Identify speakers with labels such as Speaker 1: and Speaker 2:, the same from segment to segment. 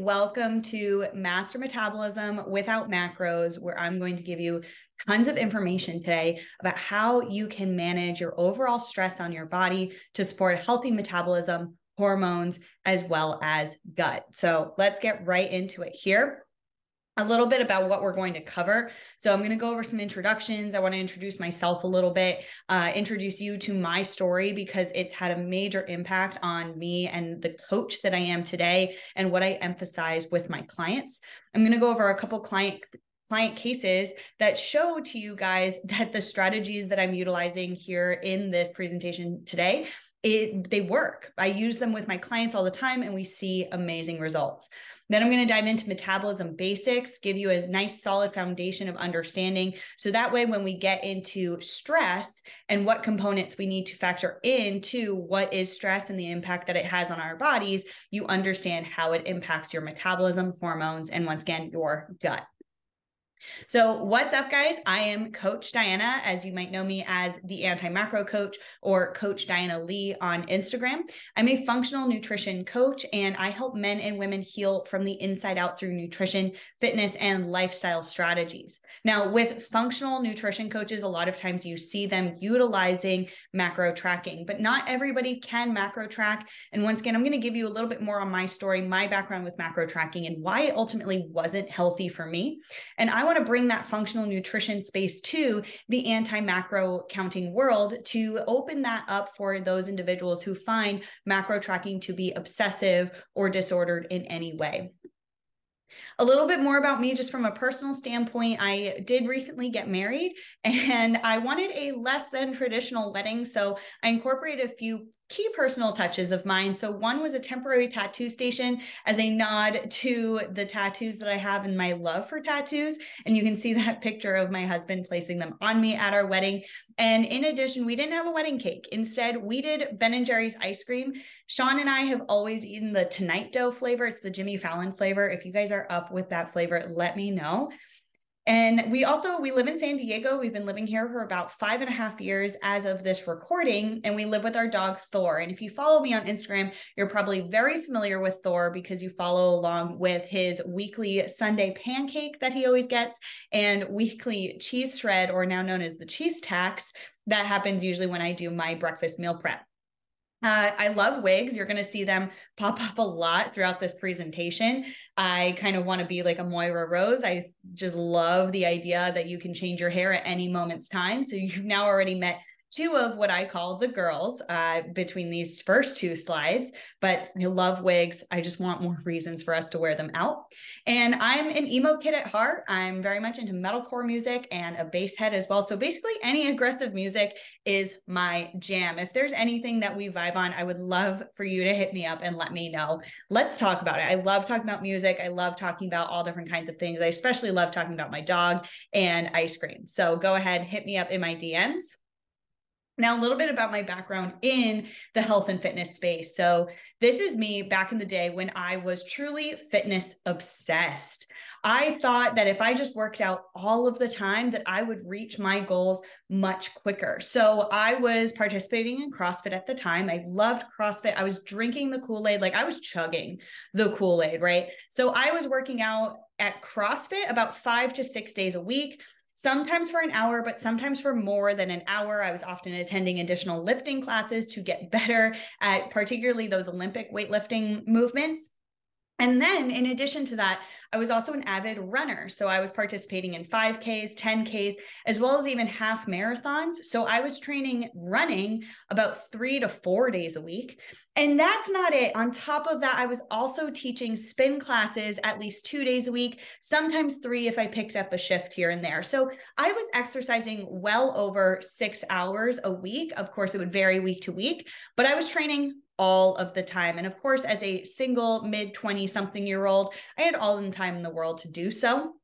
Speaker 1: Welcome to Master Metabolism Without Macros, where I'm going to give you tons of information today about how you can manage your overall stress on your body to support healthy metabolism, hormones, as well as gut. So let's get right into it here a little bit about what we're going to cover. So, I'm going to go over some introductions. I want to introduce myself a little bit, uh, introduce you to my story because it's had a major impact on me and the coach that I am today and what I emphasize with my clients. I'm going to go over a couple client client cases that show to you guys that the strategies that I'm utilizing here in this presentation today it they work. I use them with my clients all the time and we see amazing results. Then I'm going to dive into metabolism basics, give you a nice solid foundation of understanding. So that way, when we get into stress and what components we need to factor into what is stress and the impact that it has on our bodies, you understand how it impacts your metabolism, hormones, and once again, your gut. So, what's up, guys? I am Coach Diana, as you might know me as the anti macro coach or Coach Diana Lee on Instagram. I'm a functional nutrition coach and I help men and women heal from the inside out through nutrition, fitness, and lifestyle strategies. Now, with functional nutrition coaches, a lot of times you see them utilizing macro tracking, but not everybody can macro track. And once again, I'm going to give you a little bit more on my story, my background with macro tracking, and why it ultimately wasn't healthy for me. And I want to bring that functional nutrition space to the anti macro counting world to open that up for those individuals who find macro tracking to be obsessive or disordered in any way. A little bit more about me, just from a personal standpoint. I did recently get married and I wanted a less than traditional wedding. So I incorporated a few key personal touches of mine. So, one was a temporary tattoo station as a nod to the tattoos that I have and my love for tattoos. And you can see that picture of my husband placing them on me at our wedding. And in addition, we didn't have a wedding cake. Instead, we did Ben and Jerry's ice cream. Sean and I have always eaten the Tonight Dough flavor, it's the Jimmy Fallon flavor. If you guys are up with that flavor, let me know. And we also we live in San Diego. We've been living here for about five and a half years as of this recording, and we live with our dog Thor. And if you follow me on Instagram, you're probably very familiar with Thor because you follow along with his weekly Sunday pancake that he always gets and weekly cheese shred, or now known as the cheese tax, that happens usually when I do my breakfast meal prep. Uh, I love wigs. You're going to see them pop up a lot throughout this presentation. I kind of want to be like a Moira Rose. I just love the idea that you can change your hair at any moment's time. So you've now already met two of what I call the girls uh, between these first two slides, but I love wigs. I just want more reasons for us to wear them out. And I'm an emo kid at heart. I'm very much into metalcore music and a bass head as well. So basically, any aggressive music is my jam. If there's anything that we vibe on, I would love for you to hit me up and let me know. Let's talk about it. I love talking about music. I love talking about all different kinds of things. I especially love talking about my dog and ice cream. So go ahead, hit me up in my DMs. Now, a little bit about my background in the health and fitness space. So, this is me back in the day when I was truly fitness obsessed. I thought that if I just worked out all of the time that I would reach my goals much quicker. So, I was participating in CrossFit at the time. I loved CrossFit. I was drinking the Kool-Aid like I was chugging the Kool-Aid, right? So, I was working out at CrossFit about 5 to 6 days a week sometimes for an hour, but sometimes for more than an hour. I was often attending additional lifting classes to get better at particularly those Olympic weightlifting movements. And then, in addition to that, I was also an avid runner. So I was participating in 5Ks, 10Ks, as well as even half marathons. So I was training running about three to four days a week. And that's not it. On top of that, I was also teaching spin classes at least two days a week, sometimes three if I picked up a shift here and there. So I was exercising well over six hours a week. Of course, it would vary week to week, but I was training all of the time. And of course, as a single mid 20 something year old, I had all the time in the world to do so.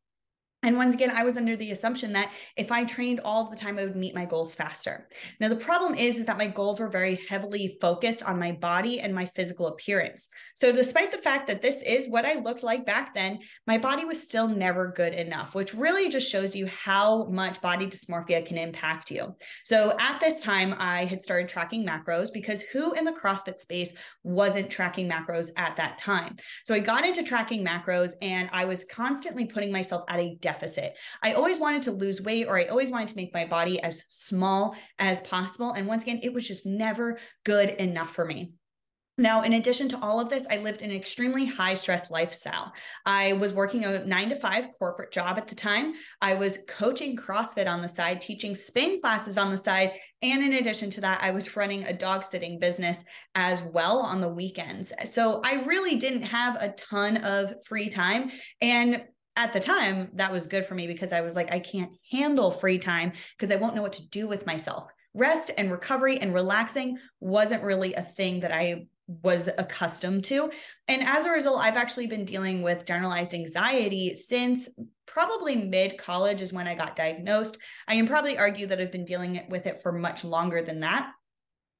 Speaker 1: And once again, I was under the assumption that if I trained all the time, I would meet my goals faster. Now, the problem is, is that my goals were very heavily focused on my body and my physical appearance. So, despite the fact that this is what I looked like back then, my body was still never good enough, which really just shows you how much body dysmorphia can impact you. So, at this time, I had started tracking macros because who in the CrossFit space wasn't tracking macros at that time? So, I got into tracking macros and I was constantly putting myself at a deficit deficit. I always wanted to lose weight or I always wanted to make my body as small as possible. And once again, it was just never good enough for me. Now, in addition to all of this, I lived an extremely high stress lifestyle. I was working a nine to five corporate job at the time. I was coaching CrossFit on the side, teaching spin classes on the side. And in addition to that, I was running a dog sitting business as well on the weekends. So I really didn't have a ton of free time. And at the time that was good for me because I was like, I can't handle free time because I won't know what to do with myself. Rest and recovery and relaxing wasn't really a thing that I was accustomed to. And as a result, I've actually been dealing with generalized anxiety since probably mid college is when I got diagnosed. I can probably argue that I've been dealing with it for much longer than that.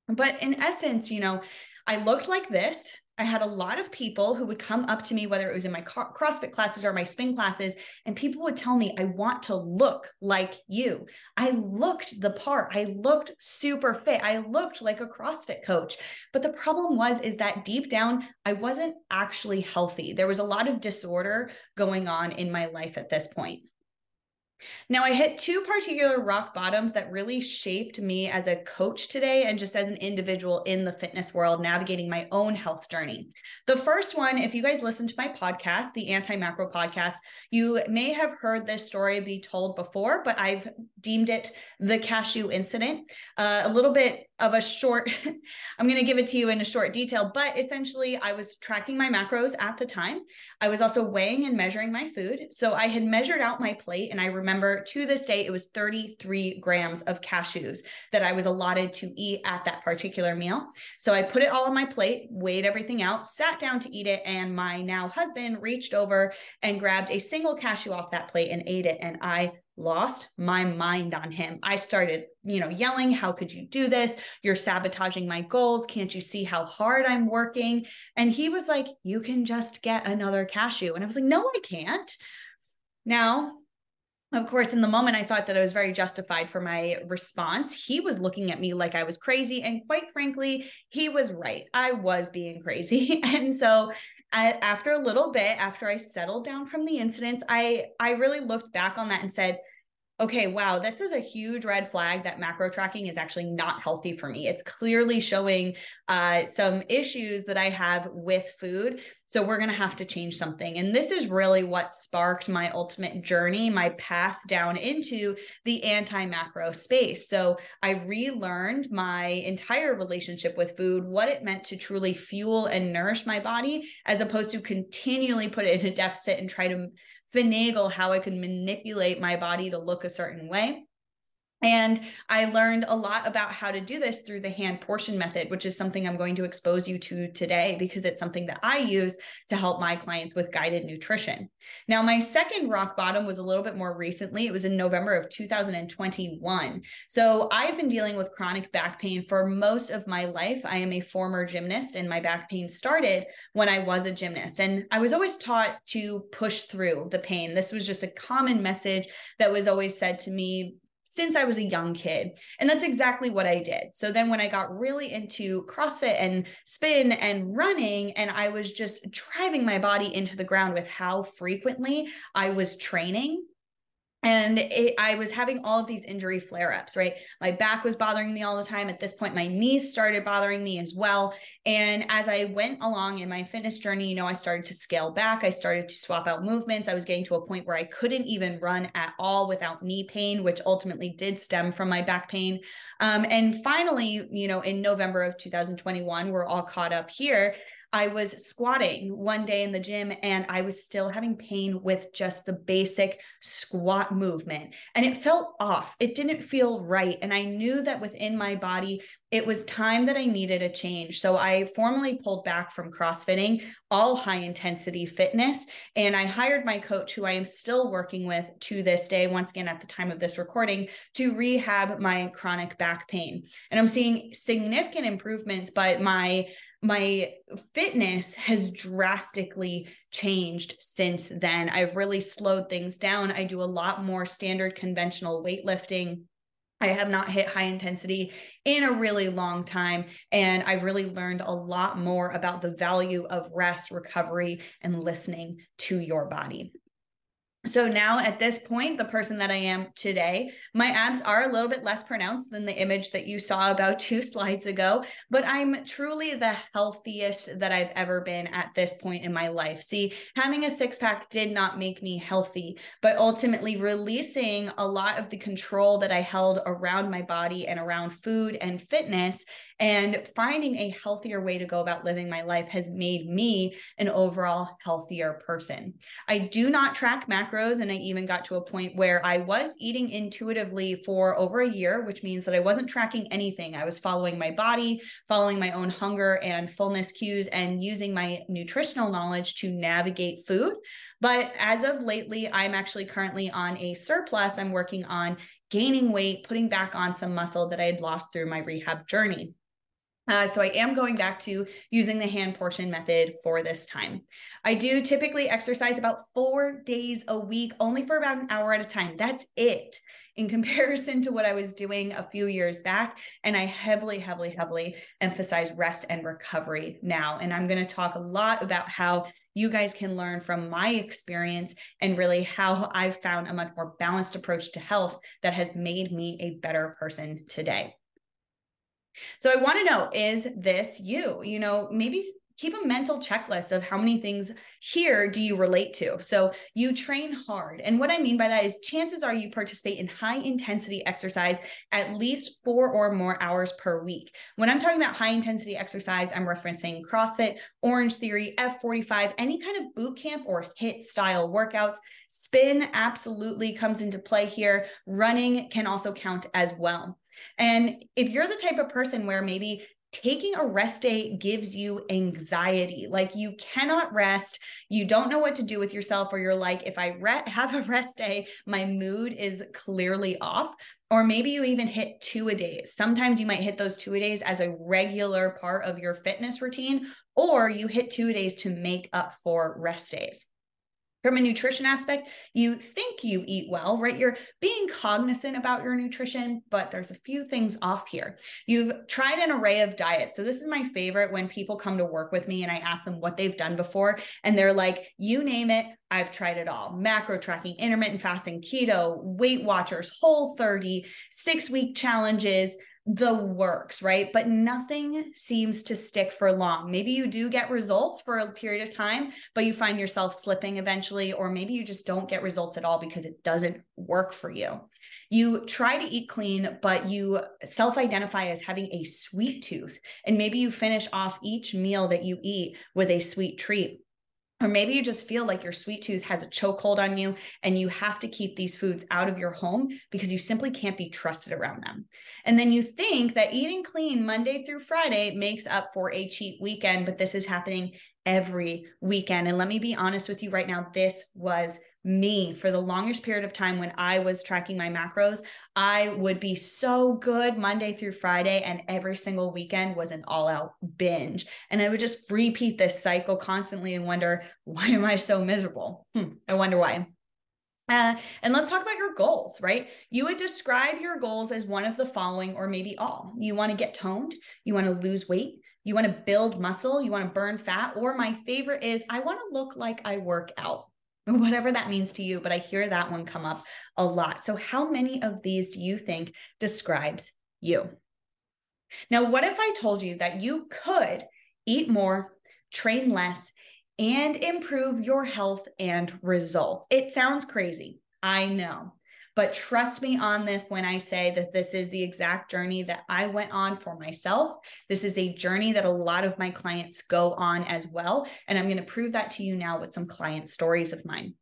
Speaker 1: But in essence, you know, I looked like this I had a lot of people who would come up to me, whether it was in my CrossFit classes or my spin classes, and people would tell me, I want to look like you. I looked the part. I looked super fit. I looked like a CrossFit coach. But the problem was, is that deep down, I wasn't actually healthy. There was a lot of disorder going on in my life at this point. Now, I hit two particular rock bottoms that really shaped me as a coach today and just as an individual in the fitness world, navigating my own health journey. The first one, if you guys listen to my podcast, the Anti Macro podcast, you may have heard this story be told before, but I've deemed it the cashew incident. Uh, a little bit of a short, I'm going to give it to you in a short detail, but essentially, I was tracking my macros at the time. I was also weighing and measuring my food. So I had measured out my plate, and I remember to this day, it was 33 grams of cashews that I was allotted to eat at that particular meal. So I put it all on my plate, weighed everything out, sat down to eat it, and my now husband reached over and grabbed a single cashew off that plate and ate it. And I lost my mind on him. I started, you know, yelling, How could you do this? You're sabotaging my goals. Can't you see how hard I'm working? And he was like, You can just get another cashew. And I was like, No, I can't. Now, of course, in the moment, I thought that I was very justified for my response. He was looking at me like I was crazy. And quite frankly, he was right. I was being crazy. And so I, after a little bit, after I settled down from the incidents, I I really looked back on that and said, okay, wow, this is a huge red flag that macro tracking is actually not healthy for me. It's clearly showing uh, some issues that I have with food. So we're going to have to change something. And this is really what sparked my ultimate journey, my path down into the anti macro space. So I relearned my entire relationship with food, what it meant to truly fuel and nourish my body, as opposed to continually put it in a deficit and try to finagle how I could manipulate my body to look a certain way. And I learned a lot about how to do this through the hand portion method, which is something I'm going to expose you to today because it's something that I use to help my clients with guided nutrition. Now, my second rock bottom was a little bit more recently. It was in November of 2021. So I've been dealing with chronic back pain for most of my life. I am a former gymnast, and my back pain started when I was a gymnast. And I was always taught to push through the pain. This was just a common message that was always said to me since I was a young kid. And that's exactly what I did. So then when I got really into CrossFit and spin and running, and I was just driving my body into the ground with how frequently I was training and it, i was having all of these injury flare-ups right? My back was bothering me all the time. At this point my knees started bothering me as well. And as i went along in my fitness journey you know i started to scale back. I started to swap out movements. I was getting to a point where i couldn't even run at all without knee pain which ultimately did stem from my back pain. Um, and finally you know in november of 2021 we're all caught up here I was squatting one day in the gym and I was still having pain with just the basic squat movement. And it felt off. It didn't feel right. And I knew that within my body, it was time that I needed a change. So I formally pulled back from CrossFitting, all high intensity fitness, and I hired my coach, who I am still working with to this day, once again at the time of this recording, to rehab my chronic back pain. And I'm seeing significant improvements, but my my fitness has drastically changed since then. I've really slowed things down. I do a lot more standard conventional weightlifting I have not hit high intensity in a really long time. And I've really learned a lot more about the value of rest, recovery, and listening to your body. So now at this point, the person that I am today, my abs are a little bit less pronounced than the image that you saw about two slides ago, but I'm truly the healthiest that I've ever been at this point in my life. See, having a six pack did not make me healthy, but ultimately releasing a lot of the control that I held around my body and around food and fitness and finding a healthier way to go about living my life has made me an overall healthier person. I do not track macros. And I even got to a point where I was eating intuitively for over a year, which means that I wasn't tracking anything. I was following my body, following my own hunger and fullness cues, and using my nutritional knowledge to navigate food. But as of lately, I'm actually currently on a surplus. I'm working on gaining weight, putting back on some muscle that I had lost through my rehab journey. Uh, so I am going back to using the hand portion method for this time. I do typically exercise about four days a week, only for about an hour at a time. That's it in comparison to what I was doing a few years back. And I heavily, heavily, heavily emphasize rest and recovery now. And I'm going to talk a lot about how you guys can learn from my experience and really how I've found a much more balanced approach to health that has made me a better person today. So I want to know is this you? You know, maybe keep a mental checklist of how many things here do you relate to. So you train hard. And what I mean by that is chances are you participate in high intensity exercise at least four or more hours per week. When I'm talking about high intensity exercise, I'm referencing CrossFit, Orange Theory, F45, any kind of boot camp or HIIT style workouts. Spin absolutely comes into play here. Running can also count as well. And if you're the type of person where maybe taking a rest day gives you anxiety. Like you cannot rest. You don't know what to do with yourself, or you're like, if I re- have a rest day, my mood is clearly off. Or maybe you even hit two a days. Sometimes you might hit those two a days as a regular part of your fitness routine, or you hit two a days to make up for rest days. From a nutrition aspect, you think you eat well, right? You're being cognizant about your nutrition, but there's a few things off here. You've tried an array of diets. So, this is my favorite when people come to work with me and I ask them what they've done before. And they're like, you name it, I've tried it all macro tracking, intermittent fasting, keto, Weight Watchers, whole 30, six week challenges the works, right? But nothing seems to stick for long. Maybe you do get results for a period of time, but you find yourself slipping eventually, or maybe you just don't get results at all because it doesn't work for you. You try to eat clean, but you self identify as having a sweet tooth. And maybe you finish off each meal that you eat with a sweet treat. Or maybe you just feel like your sweet tooth has a chokehold on you and you have to keep these foods out of your home because you simply can't be trusted around them. And then you think that eating clean Monday through Friday makes up for a cheat weekend, but this is happening every weekend. And let me be honest with you right now, this was me for the longest period of time when I was tracking my macros. I would be so good Monday through Friday, and every single weekend was an all out binge. And I would just repeat this cycle constantly and wonder, why am I so miserable? Hmm, I wonder why. Uh, and let's talk about your goals, right? You would describe your goals as one of the following, or maybe all. You want to get toned, you want to lose weight, you want to build muscle, you want to burn fat, or my favorite is I want to look like I work out whatever that means to you, but I hear that one come up a lot. So, how many of these do you think describes you? Now, what if I told you that you could eat more, train less, and improve your health and results? It sounds crazy. I know. But trust me on this when I say that this is the exact journey that I went on for myself. This is a journey that a lot of my clients go on as well. And I'm going to prove that to you now with some client stories of mine.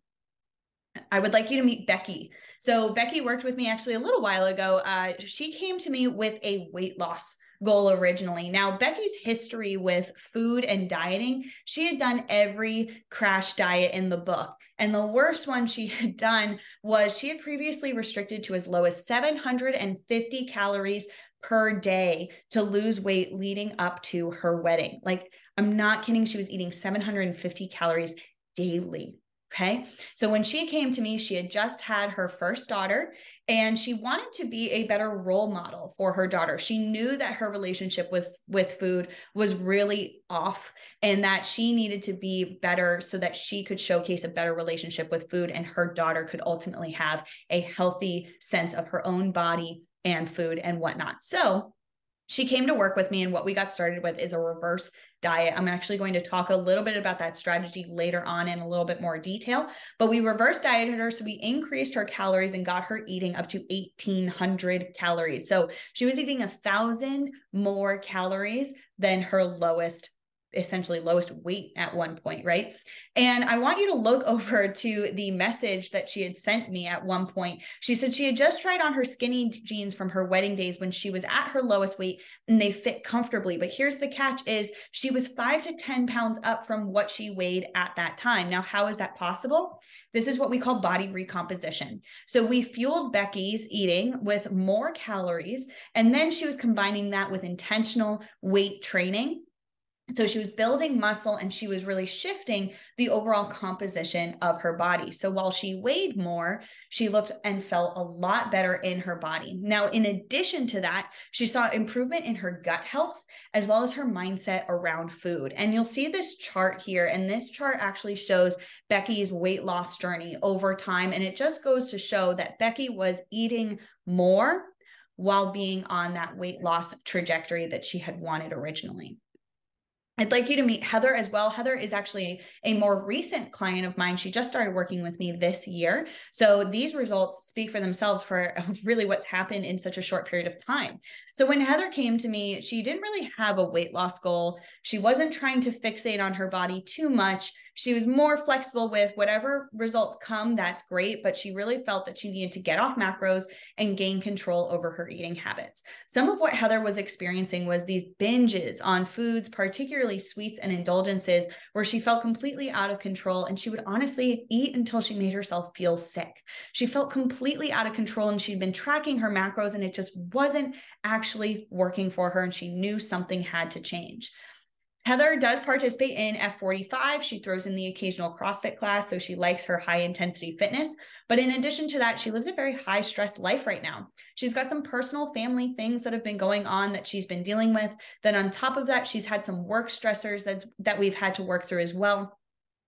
Speaker 1: I would like you to meet Becky. So, Becky worked with me actually a little while ago. Uh, she came to me with a weight loss goal originally. Now, Becky's history with food and dieting, she had done every crash diet in the book. And the worst one she had done was she had previously restricted to as low as 750 calories per day to lose weight leading up to her wedding. Like, I'm not kidding. She was eating 750 calories daily. Okay. So when she came to me, she had just had her first daughter and she wanted to be a better role model for her daughter. She knew that her relationship with, with food was really off and that she needed to be better so that she could showcase a better relationship with food and her daughter could ultimately have a healthy sense of her own body and food and whatnot. So she came to work with me and what we got started with is a reverse diet. I'm actually going to talk a little bit about that strategy later on in a little bit more detail but we reverse dieted her so we increased her calories and got her eating up to 1800 calories. So she was eating a thousand more calories than her lowest essentially lowest weight at one point, right? And I want you to look over to the message that she had sent me at one point. She said she had just tried on her skinny jeans from her wedding days when she was at her lowest weight and they fit comfortably. But here's the catch is she was 5 to 10 pounds up from what she weighed at that time. Now, how is that possible? This is what we call body recomposition. So we fueled Becky's eating with more calories and then she was combining that with intentional weight training so she was building muscle and she was really shifting the overall composition of her body. So while she weighed more, she looked and felt a lot better in her body. Now, in addition to that, she saw improvement in her gut health as well as her mindset around food. And you'll see this chart here. And this chart actually shows Becky's weight loss journey over time. And it just goes to show that Becky was eating more while being on that weight loss trajectory that she had wanted originally. I'd like you to meet Heather as well. Heather is actually a more recent client of mine. She just started working with me this year. So these results speak for themselves for really what's happened in such a short period of time. So when Heather came to me, she didn't really have a weight loss goal. She wasn't trying to fixate on her body too much. She was more flexible with whatever results come, that's great. But she really felt that she needed to get off macros and gain control over her eating habits. Some of what Heather was experiencing was these binges on foods, particularly sweets and indulgences, where she felt completely out of control and she would honestly eat until she made herself feel sick. She felt completely out of control and she'd been tracking her macros and it just wasn't actually working for her. And she knew something had to change. Heather does participate in F45. She throws in the occasional CrossFit class, so she likes her high intensity fitness. But in addition to that, she lives a very high stress life right now. She's got some personal family things that have been going on that she's been dealing with. Then on top of that, she's had some work stressors that, that we've had to work through as well.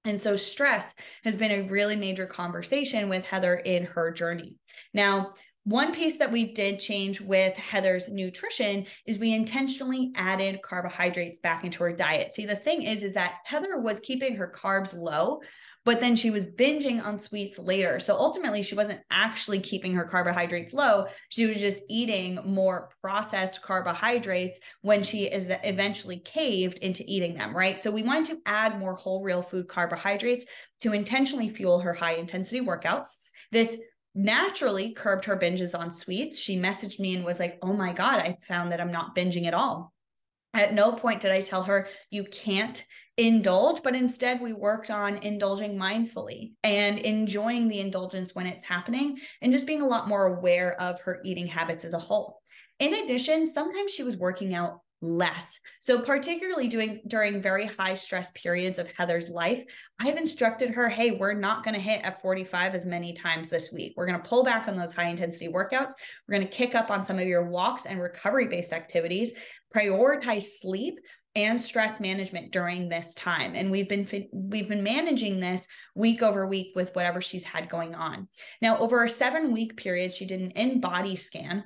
Speaker 1: And so stress has been a really major conversation with Heather in her journey. Now, one piece that we did change with Heather's nutrition is we intentionally added carbohydrates back into her diet. See, the thing is, is that Heather was keeping her carbs low, but then she was binging on sweets later. So ultimately, she wasn't actually keeping her carbohydrates low. She was just eating more processed carbohydrates when she is eventually caved into eating them, right? So we wanted to add more whole real food carbohydrates to intentionally fuel her high intensity workouts. This naturally curbed her binges on sweets. She messaged me and was like, Oh my God, I found that I'm not binging at all. At no point did I tell her you can't indulge, but instead we worked on indulging mindfully and enjoying the indulgence when it's happening and just being a lot more aware of her eating habits as a whole. In addition, sometimes she was working out less. So particularly doing during very high stress periods of Heather's life, I've instructed her, hey, we're not going to hit F45 as many times this week. We're going to pull back on those high intensity workouts. We're going to kick up on some of your walks and recovery based activities, prioritize sleep and stress management during this time and we've been we've been managing this week over week with whatever she's had going on now over a 7 week period she did an InBody scan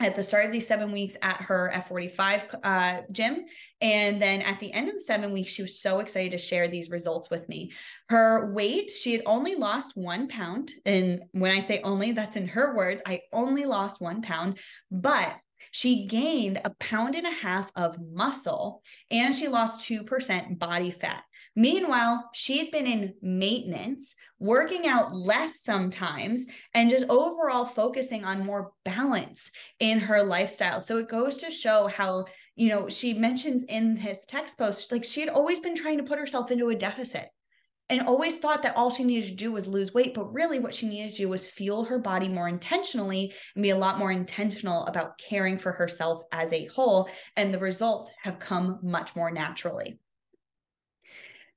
Speaker 1: at the start of these seven weeks at her F45 uh, gym. And then at the end of the seven weeks, she was so excited to share these results with me. Her weight, she had only lost one pound. And when I say only, that's in her words, I only lost one pound. But she gained a pound and a half of muscle and she lost 2% body fat. Meanwhile, she had been in maintenance, working out less sometimes, and just overall focusing on more balance in her lifestyle. So it goes to show how, you know, she mentions in his text post, like she had always been trying to put herself into a deficit and always thought that all she needed to do was lose weight. But really, what she needed to do was fuel her body more intentionally and be a lot more intentional about caring for herself as a whole. And the results have come much more naturally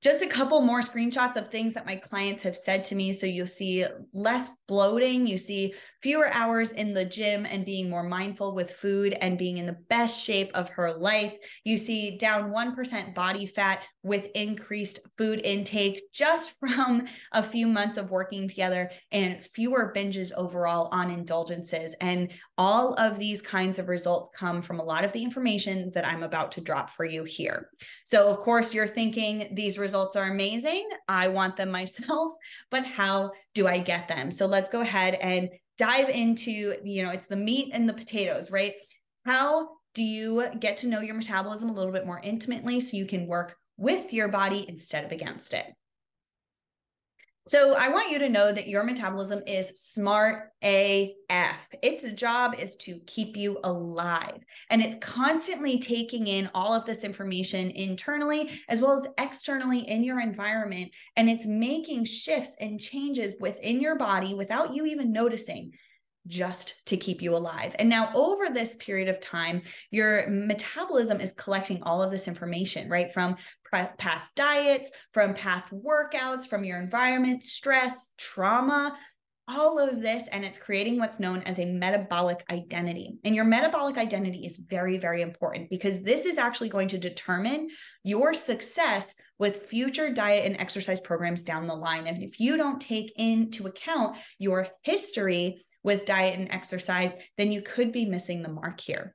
Speaker 1: just a couple more screenshots of things that my clients have said to me. So you'll see less bloating, you see fewer hours in the gym and being more mindful with food and being in the best shape of her life. You see down 1% body fat with increased food intake just from a few months of working together and fewer binges overall on indulgences. And all of these kinds of results come from a lot of the information that I'm about to drop for you here. So, of course, you're thinking these results results are amazing. I want them myself, but how do I get them? So let's go ahead and dive into, you know, it's the meat and the potatoes, right? How do you get to know your metabolism a little bit more intimately so you can work with your body instead of against it? So I want you to know that your metabolism is smart AF. Its job is to keep you alive. And it's constantly taking in all of this information internally as well as externally in your environment. And it's making shifts and changes within your body without you even noticing just to keep you alive. And now, over this period of time, your metabolism is collecting all of this information, right? From past diets, from past workouts, from your environment, stress, trauma, all of this. And it's creating what's known as a metabolic identity. And your metabolic identity is very, very important because this is actually going to determine your success with future diet and exercise programs down the line. And if you don't take into account your history, with diet and exercise, then you could be missing the mark here.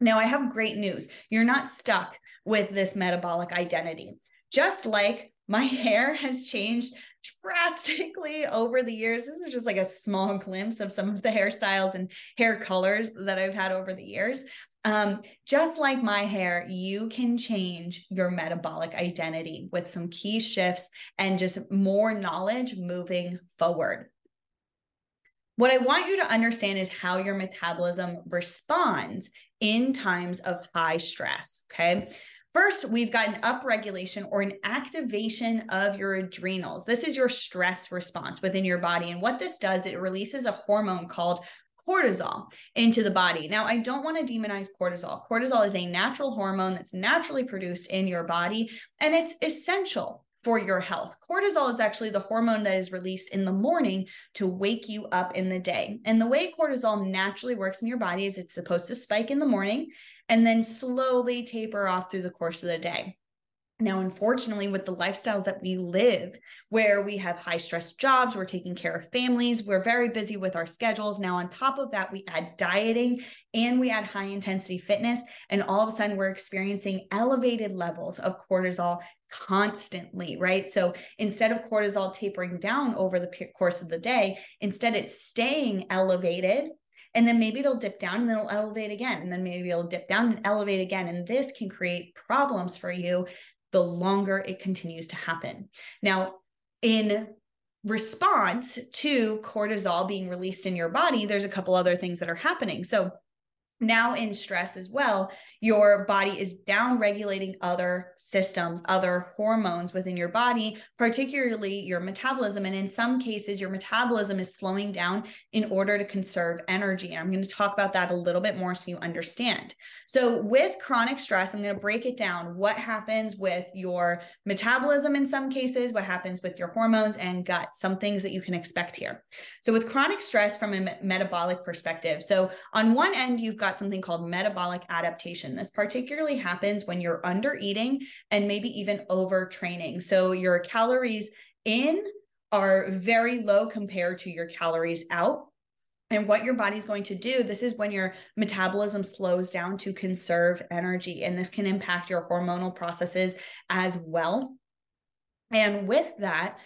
Speaker 1: Now, I have great news. You're not stuck with this metabolic identity. Just like my hair has changed drastically over the years. This is just like a small glimpse of some of the hairstyles and hair colors that I've had over the years. Um, just like my hair, you can change your metabolic identity with some key shifts and just more knowledge moving forward. What I want you to understand is how your metabolism responds in times of high stress. Okay. First, we've got an upregulation or an activation of your adrenals. This is your stress response within your body. And what this does, it releases a hormone called cortisol into the body. Now, I don't want to demonize cortisol. Cortisol is a natural hormone that's naturally produced in your body, and it's essential for your health. Cortisol is actually the hormone that is released in the morning to wake you up in the day. And the way cortisol naturally works in your body is it's supposed to spike in the morning and then slowly taper off through the course of the day. Now, unfortunately, with the lifestyles that we live, where we have high stress jobs, we're taking care of families, we're very busy with our schedules. Now, on top of that, we add dieting and we add high intensity fitness. And all of a sudden, we're experiencing elevated levels of cortisol constantly, right? So instead of cortisol tapering down over the course of the day, instead it's staying elevated. And then maybe it'll dip down and then it'll elevate again. And then maybe it'll dip down and elevate again. And this can create problems for you the longer it continues to happen. Now, in response to cortisol being released in your body, there's a couple other things that are happening. So, now in stress as well, your body is down regulating other systems, other hormones within your body, particularly your metabolism. And in some cases, your metabolism is slowing down in order to conserve energy. And I'm going to talk about that a little bit more so you understand. So, with chronic stress, I'm going to break it down what happens with your metabolism in some cases, what happens with your hormones and gut, some things that you can expect here. So, with chronic stress from a metabolic perspective, so on one end, you've got got something called metabolic adaptation. This particularly happens when you're under eating and maybe even overtraining. So your calories in are very low compared to your calories out. And what your body's going to do, this is when your metabolism slows down to conserve energy. And this can impact your hormonal processes as well. And with that,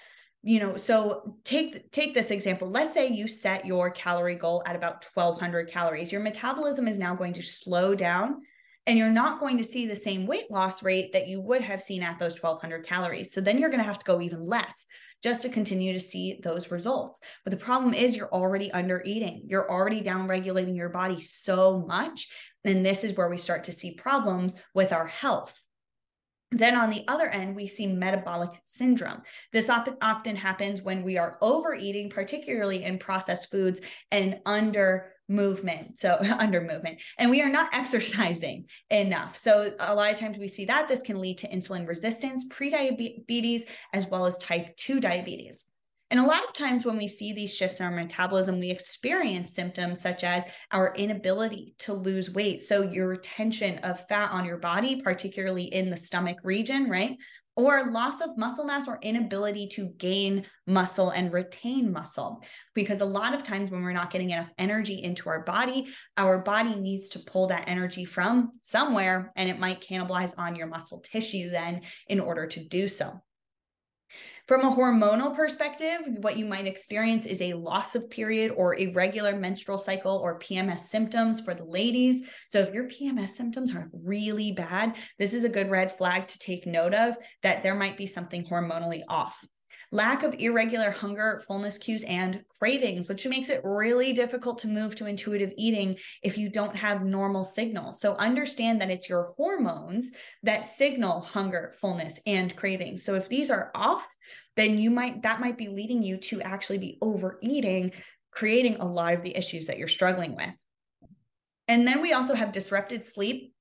Speaker 1: you know so take take this example. Let's say you set your calorie goal at about 1200 calories. Your metabolism is now going to slow down and you're not going to see the same weight loss rate that you would have seen at those 1200 calories. So then you're going to have to go even less just to continue to see those results. But the problem is you're already under eating. You're already down regulating your body so much and this is where we start to see problems with our health then on the other end, we see metabolic syndrome. This often happens when we are overeating, particularly in processed foods and under movement. So under movement, and we are not exercising enough. So a lot of times we see that this can lead to insulin resistance, prediabetes, as well as type 2 diabetes. And a lot of times when we see these shifts in our metabolism, we experience symptoms such as our inability to lose weight. So, your retention of fat on your body, particularly in the stomach region, right? Or loss of muscle mass or inability to gain muscle and retain muscle. Because a lot of times when we're not getting enough energy into our body, our body needs to pull that energy from somewhere and it might cannibalize on your muscle tissue then in order to do so. From a hormonal perspective, what you might experience is a loss of period or irregular menstrual cycle or PMS symptoms for the ladies. So, if your PMS symptoms are really bad, this is a good red flag to take note of that there might be something hormonally off lack of irregular hunger, fullness cues, and cravings, which makes it really difficult to move to intuitive eating if you don't have normal signals. So understand that it's your hormones that signal hunger, fullness, and cravings. So if these are off, then you might that might be leading you to actually be overeating, creating a lot of the issues that you're struggling with. And then we also have disrupted sleep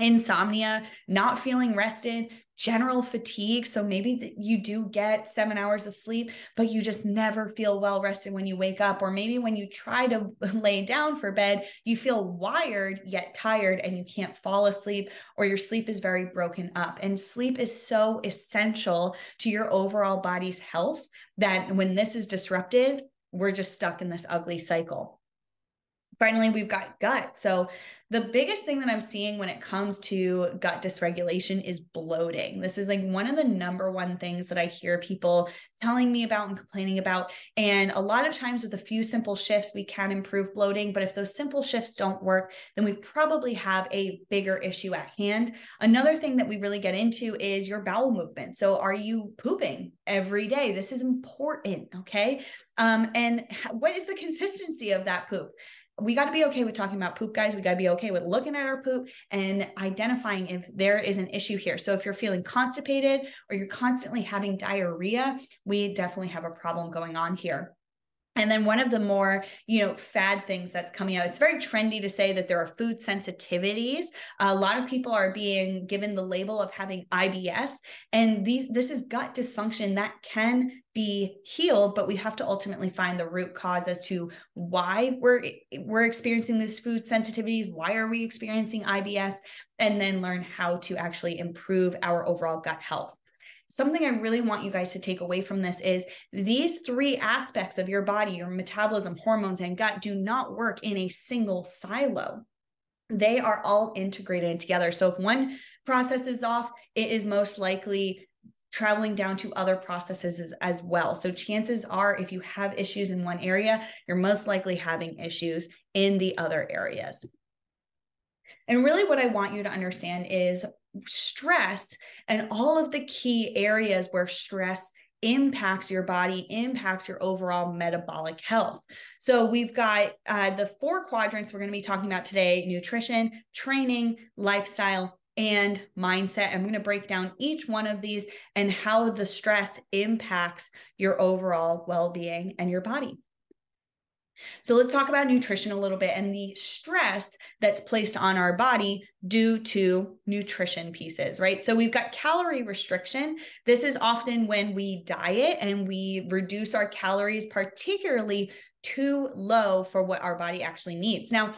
Speaker 1: insomnia, not feeling rested, general fatigue. So maybe you do get seven hours of sleep, but you just never feel well rested when you wake up. Or maybe when you try to lay down for bed, you feel wired yet tired and you can't fall asleep, or your sleep is very broken up. And sleep is so essential to your overall body's health that when this is disrupted, we're just stuck in this ugly cycle finally we've got gut. So the biggest thing that i'm seeing when it comes to gut dysregulation is bloating. This is like one of the number one things that i hear people telling me about and complaining about. And a lot of times with a few simple shifts we can improve bloating. But if those simple shifts don't work then we probably have a bigger issue at hand. Another thing that we really get into is your bowel movement. So are you pooping every day? This is important okay? Um, and what is the consistency of that poop we got to be okay with talking about poop, guys. We got to be okay with looking at our poop and identifying if there is an issue here. So, if you're feeling constipated or you're constantly having diarrhea, we definitely have a problem going on here. And then one of the more, you know, fad things that's coming out, it's very trendy to say that there are food sensitivities. A lot of people are being given the label of having IBS, and these this is gut dysfunction that can be healed, but we have to ultimately find the root cause as to why we're we're experiencing these food sensitivities, why are we experiencing IBS, and then learn how to actually improve our overall gut health something I really want you guys to take away from this is these three aspects of your body, your metabolism, hormones, and gut, do not work in a single silo. They are all integrated together. So if one process is off, it is most likely traveling down to other processes as, as, well. So chances are if you have issues in one area, you're most likely having issues in the other areas. And really what I want you to understand is stress and all of the key areas where stress impacts your body, impacts your overall metabolic health. So we've got uh, the four quadrants we're going to be talking about today nutrition, training, lifestyle, and mindset. I'm going to break down each one of these and how the stress impacts your overall well being and your body. So let's talk about nutrition a little bit and the stress that's placed on our body due to nutrition pieces, right? So we've got calorie restriction. This is often when we diet and we reduce our calories, particularly too low for what our body actually needs. Now,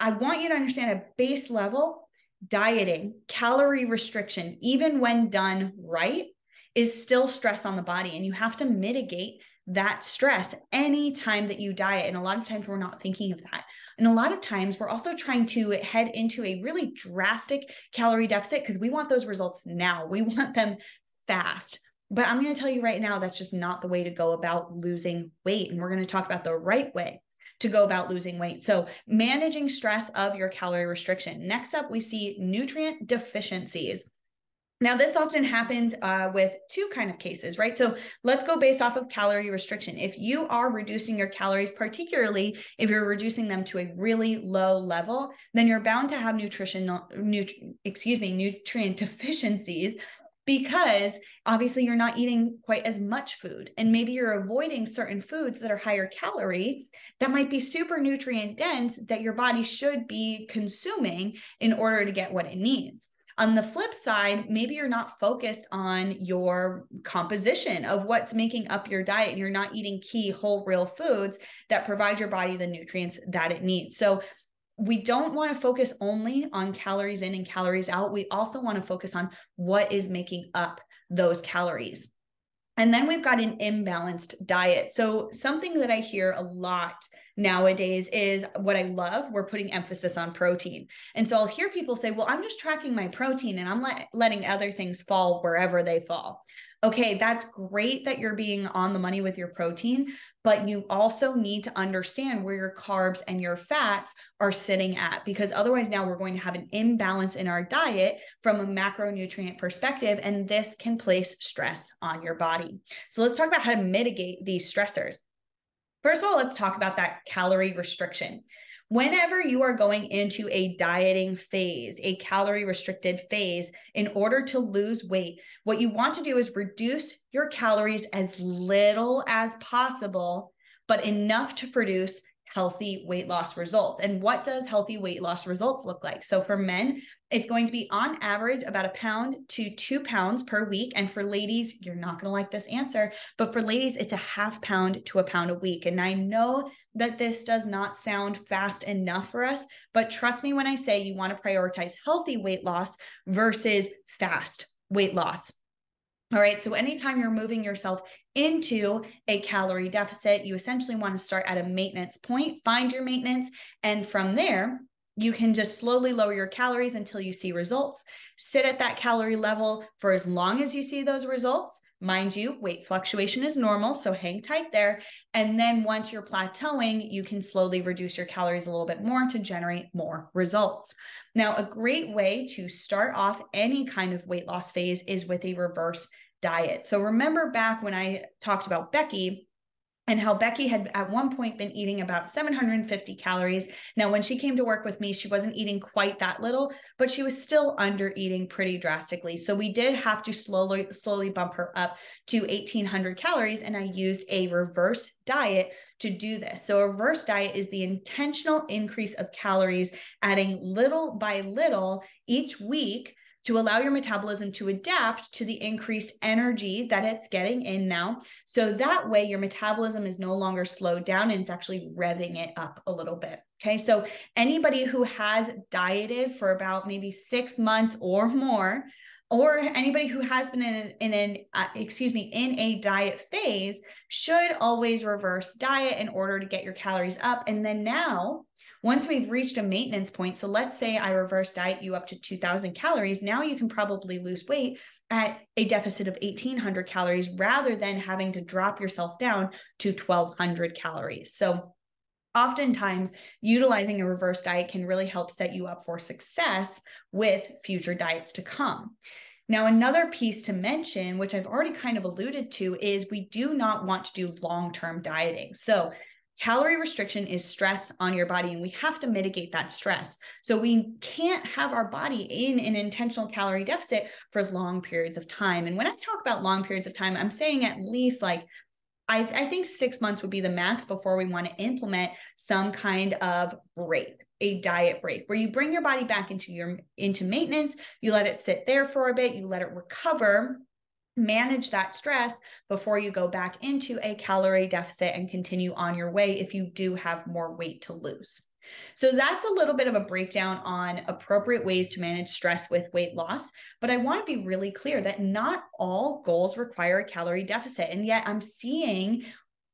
Speaker 1: I want you to understand at base level, dieting, calorie restriction, even when done right, is still stress on the body. And you have to mitigate that stress anytime that you diet. And a lot of times we're not thinking of that. And a lot of times we're also trying to head into a really drastic calorie deficit because we want those results now. We want them fast. But I'm going to tell you right now, that's just not the way to go about losing weight. And we're going to talk about the right way to go about losing weight. So, managing stress of your calorie restriction. Next up, we see nutrient deficiencies. Now, this often happens uh, with two kind of cases, right? So let's go based off of calorie restriction. If you are reducing your calories, particularly if you're reducing them to a really low level, then you're bound to have nutrition, nut- excuse me, nutrient deficiencies because obviously you're not eating quite as much food and maybe you're avoiding certain foods that are higher calorie that might be super nutrient dense that your body should be consuming in order to get what it needs on the flip side, maybe you're not focused on your composition of what's making up your diet and you're not eating key whole real foods that provide your body the nutrients that it needs. So we don't want to focus only on calories in and calories out. We also want to focus on what is making up those calories. And then we've got an imbalanced diet. So, something that I hear a lot nowadays is what I love. We're putting emphasis on protein. And so I'll hear people say, well, I'm just tracking my protein and I'm let, letting other things fall wherever they fall. Okay, that's great that you're being on the money with your protein, but you also need to understand where your carbs and your fats are sitting at because otherwise, now we're going to have an imbalance in our diet from a macronutrient perspective, and this can place stress on your body. So, let's talk about how to mitigate these stressors. First of all, let's talk about that calorie restriction. Whenever you are going into a dieting phase, a calorie restricted phase, in order to lose weight, what you want to do is reduce your calories as little as possible, but enough to produce healthy weight loss results. And what does healthy weight loss results look like? So for men, it's going to be on average about a pound to two pounds per week. And for ladies, you're not going to like this answer, but for ladies, it's a half pound to a pound a week. And I know that this does not sound fast enough for us, but trust me when I say you want to prioritize healthy weight loss versus fast weight loss. All right. So anytime you're moving yourself into a calorie deficit, you essentially want to start at a maintenance point, find your maintenance, and from there, you can just slowly lower your calories until you see results. Sit at that calorie level for as long as you see those results. Mind you, weight fluctuation is normal, so hang tight there. And then once you're plateauing, you can slowly reduce your calories a little bit more to generate more results. Now, a great way to start off any kind of weight loss phase is with a reverse diet. So remember back when I talked about Becky, and how Becky had at one point been eating about 750 calories. Now, when she came to work with me, she wasn't eating quite that little, but she was still under eating pretty drastically. So we did have to slowly, slowly bump her up to 1800 calories. And I used a reverse diet to do this. So a reverse diet is the intentional increase of calories, adding little by little each week to allow your metabolism to adapt to the increased energy that it's getting in now. So that way, your metabolism is no longer slowed down and it's actually revving it up a little bit. Okay. So anybody who has dieted for about maybe six months or more, or anybody who has been in, in an uh, excuse me in a diet phase should always reverse diet in order to get your calories up and then now once we've reached a maintenance point, so let's say I reverse diet you up to 2000 calories, now you can probably lose weight at a deficit of 1800 calories rather than having to drop yourself down to 1200 calories. So oftentimes utilizing a reverse diet can really help set you up for success with future diets to come. Now, another piece to mention, which I've already kind of alluded to, is we do not want to do long term dieting. So, Calorie restriction is stress on your body, and we have to mitigate that stress. So, we can't have our body in an intentional calorie deficit for long periods of time. And when I talk about long periods of time, I'm saying at least like I, I, think six months would be the max before we want to implement some kind of break a diet break where you bring your body back into your into maintenance you let it sit there for a bit you let it recover manage that stress before you go back into a calorie deficit and continue on your way if you do have more weight to lose. So that's a little bit of a breakdown on appropriate ways to manage stress with weight loss. But I want to be really clear that not all goals require a calorie deficit. And yet I'm seeing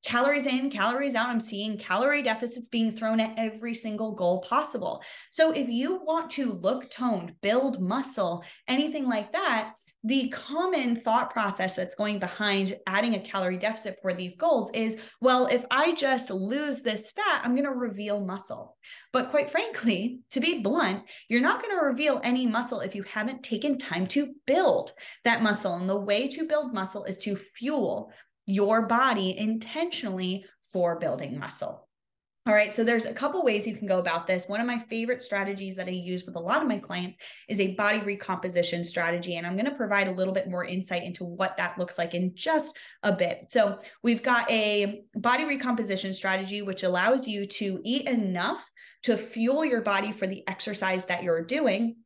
Speaker 1: calories in, calories out. I'm seeing calorie deficits being thrown at every single goal possible. So if you want to look toned, build muscle, anything like that, the common thought process that's going behind adding a calorie deficit for these goals is well, if I just lose this fat, I'm going to reveal muscle. But quite frankly, to be blunt, you're not going to reveal any muscle if you haven't taken time to build that muscle. And the way to build muscle is to fuel your body intentionally for building muscle. All right, so there's a couple ways you can go about this. One of my favorite strategies that I use with a lot of my clients is a body recomposition strategy. And I'm going to provide a little bit more insight into what that looks like in just a bit. So, we've got a body recomposition strategy, which allows you to eat enough to fuel your body for the exercise that you're doing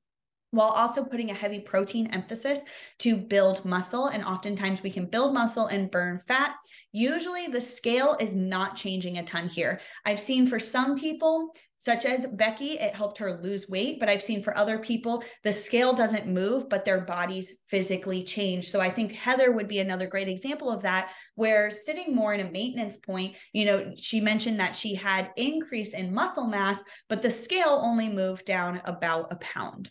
Speaker 1: while also putting a heavy protein emphasis to build muscle. And oftentimes we can build muscle and burn fat. Usually the scale is not changing a ton here. I've seen for some people, such as Becky, it helped her lose weight. But I've seen for other people, the scale doesn't move, but their bodies physically change. So I think Heather would be another great example of that, where sitting more in a maintenance point, you know, she mentioned that she had increase in muscle mass, but the scale only moved down about a pound.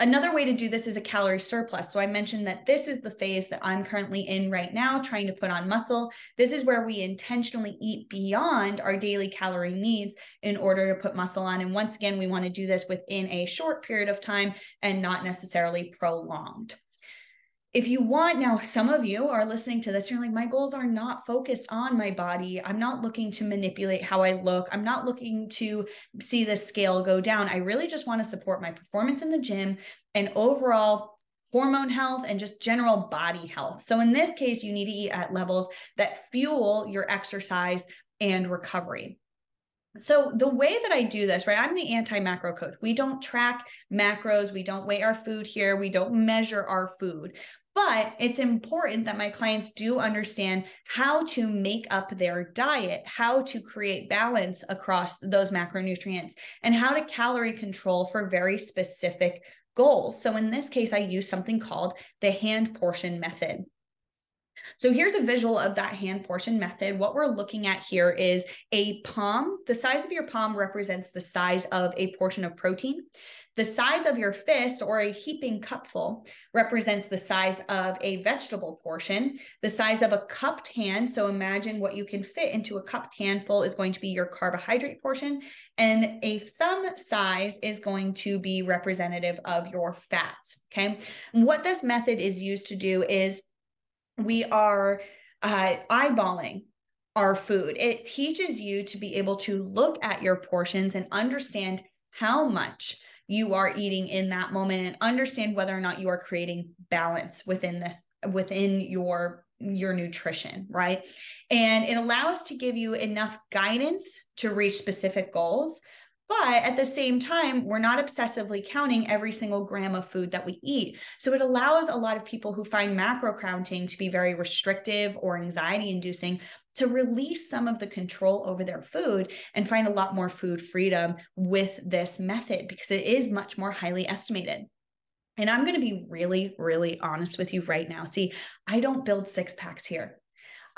Speaker 1: Another way to do this is a calorie surplus. So I mentioned that this is the phase that I'm currently in right now, trying to put on muscle. This is where we intentionally eat beyond our daily calorie needs in order to put muscle on. And once again, we want to do this within a short period of time and not necessarily prolonged if you want now some of you are listening to this you're like my goals are not focused on my body. I'm not looking to manipulate how i look. I'm not looking to see the scale go down. I really just want to support my performance in the gym and overall hormone health and just general body health. So in this case you need to eat at levels that fuel your exercise and recovery so the way that I do this, right? I'm the anti-macro coach. We don't track macros, we don't weigh our food here, we don't measure our food. But it's important that my clients do understand how to make up their diet, how to create balance across those macronutrients, and how to calorie control for very specific goals. So in this case, I use something called the hand portion method. So here's a visual of that hand portion method. What we're looking at here is a palm. The size of your palm represents the size of a portion of protein. The size of your fist or a heaping cupful represents the size of a vegetable portion. The size of a cupped hand, so imagine what you can fit into a cupped handful is going to be your carbohydrate portion. And a thumb size is going to be representative of your fats. Okay. What this method is used to do is we are uh, eyeballing our food. It teaches you to be able to look at your portions and understand how much you are eating in that moment and understand whether or not you are creating balance within this within your your nutrition, right? And it allows to give you enough guidance to reach specific goals, but at the same time, we're not obsessively counting every single gram of food that we eat. So it allows a lot of people who find macro counting to be very restrictive or anxiety inducing to release some of the control over their food and find a lot more food freedom with this method because it is much more highly estimated. And I'm going to be really, really honest with you right now. See, I don't build six packs here.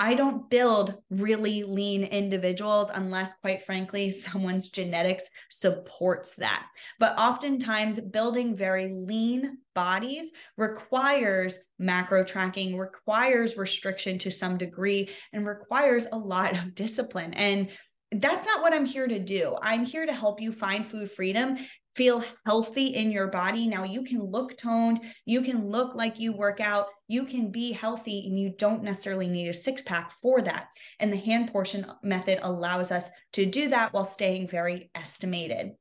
Speaker 1: I don't build really lean individuals unless, quite frankly, someone's genetics supports that. But oftentimes, building very lean bodies requires macro tracking, requires restriction to some degree, and requires a lot of discipline. And that's not what I'm here to do. I'm here to help you find food freedom feel healthy in your body. Now you can look toned, you can look like you work out, you can be healthy, and you don't necessarily need a six pack for that. And the hand portion method allows us to do that while staying very estimated.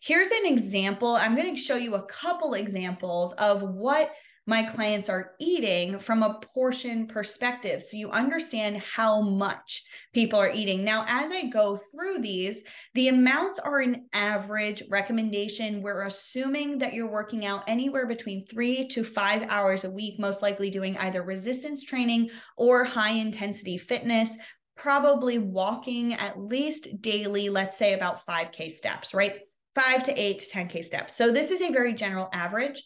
Speaker 1: Here's an example. I'm going to show you a couple examples of what my clients are eating from a portion perspective. So you understand how much people are eating. Now, as I go through these, the amounts are an average recommendation. We're assuming that you're working out anywhere between three to five hours a week, most likely doing either resistance training or high intensity fitness. Probably walking at least daily, let's say about 5K steps, right? Five to eight to 10K steps. So, this is a very general average.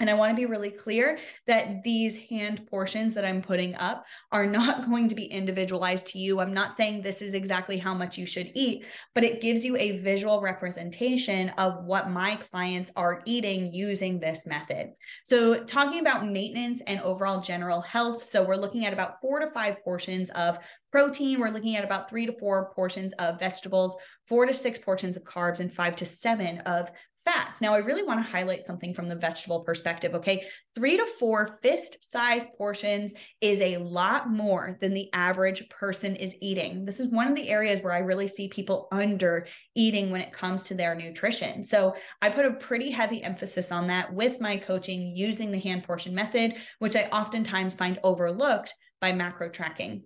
Speaker 1: And I want to be really clear that these hand portions that I'm putting up are not going to be individualized to you. I'm not saying this is exactly how much you should eat, but it gives you a visual representation of what my clients are eating using this method. So, talking about maintenance and overall general health. So, we're looking at about four to five portions of protein. We're looking at about three to four portions of vegetables, four to six portions of carbs, and five to seven of fats. Now, I really want to highlight something from the vegetable perspective. Okay. Three to four fist sized portions is a lot more than the average person is eating. This is one of the areas where I really see people under eating when it comes to their nutrition. So I put a pretty heavy emphasis on that with my coaching using the hand portion method, which I oftentimes find overlooked by macro tracking.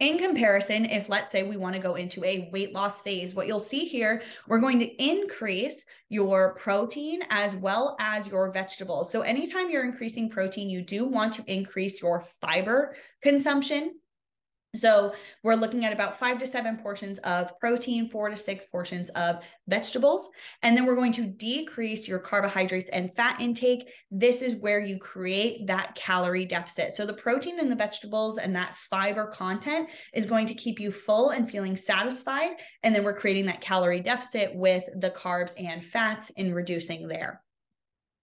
Speaker 1: In comparison, if let's say we want to go into a weight loss phase, what you'll see here, we're going to increase your protein as well as your vegetables. So anytime you're increasing protein, you do want to increase your fiber consumption so we're looking at about five to seven portions of protein, four to six portions of vegetables. And then we're going to decrease your carbohydrates and fat intake. This is where you create that calorie deficit. So the protein and the vegetables and that fiber content is going to keep you full and feeling satisfied. And then we're creating that calorie deficit with the carbs and fats and reducing there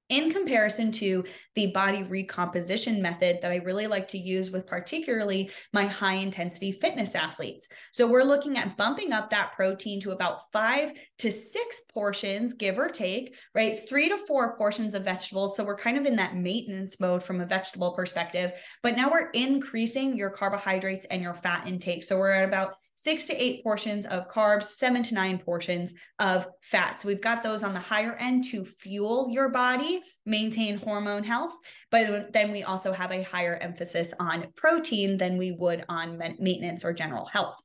Speaker 1: in comparison to the body recomposition method that I really like to use with particularly my high intensity fitness athletes. So we're looking at bumping up that protein to about five to six portions, give or take, right? Three to four portions of vegetables. So we're kind of in that maintenance mode from a vegetable perspective, but now we're increasing your carbohydrates and your fat intake. So we're at about six to eight portions of carbs, seven to nine portions of fat. So we've got those on the higher end to fuel your body, maintain hormone health. But then we also have a higher emphasis on protein than we would on maintenance or general health.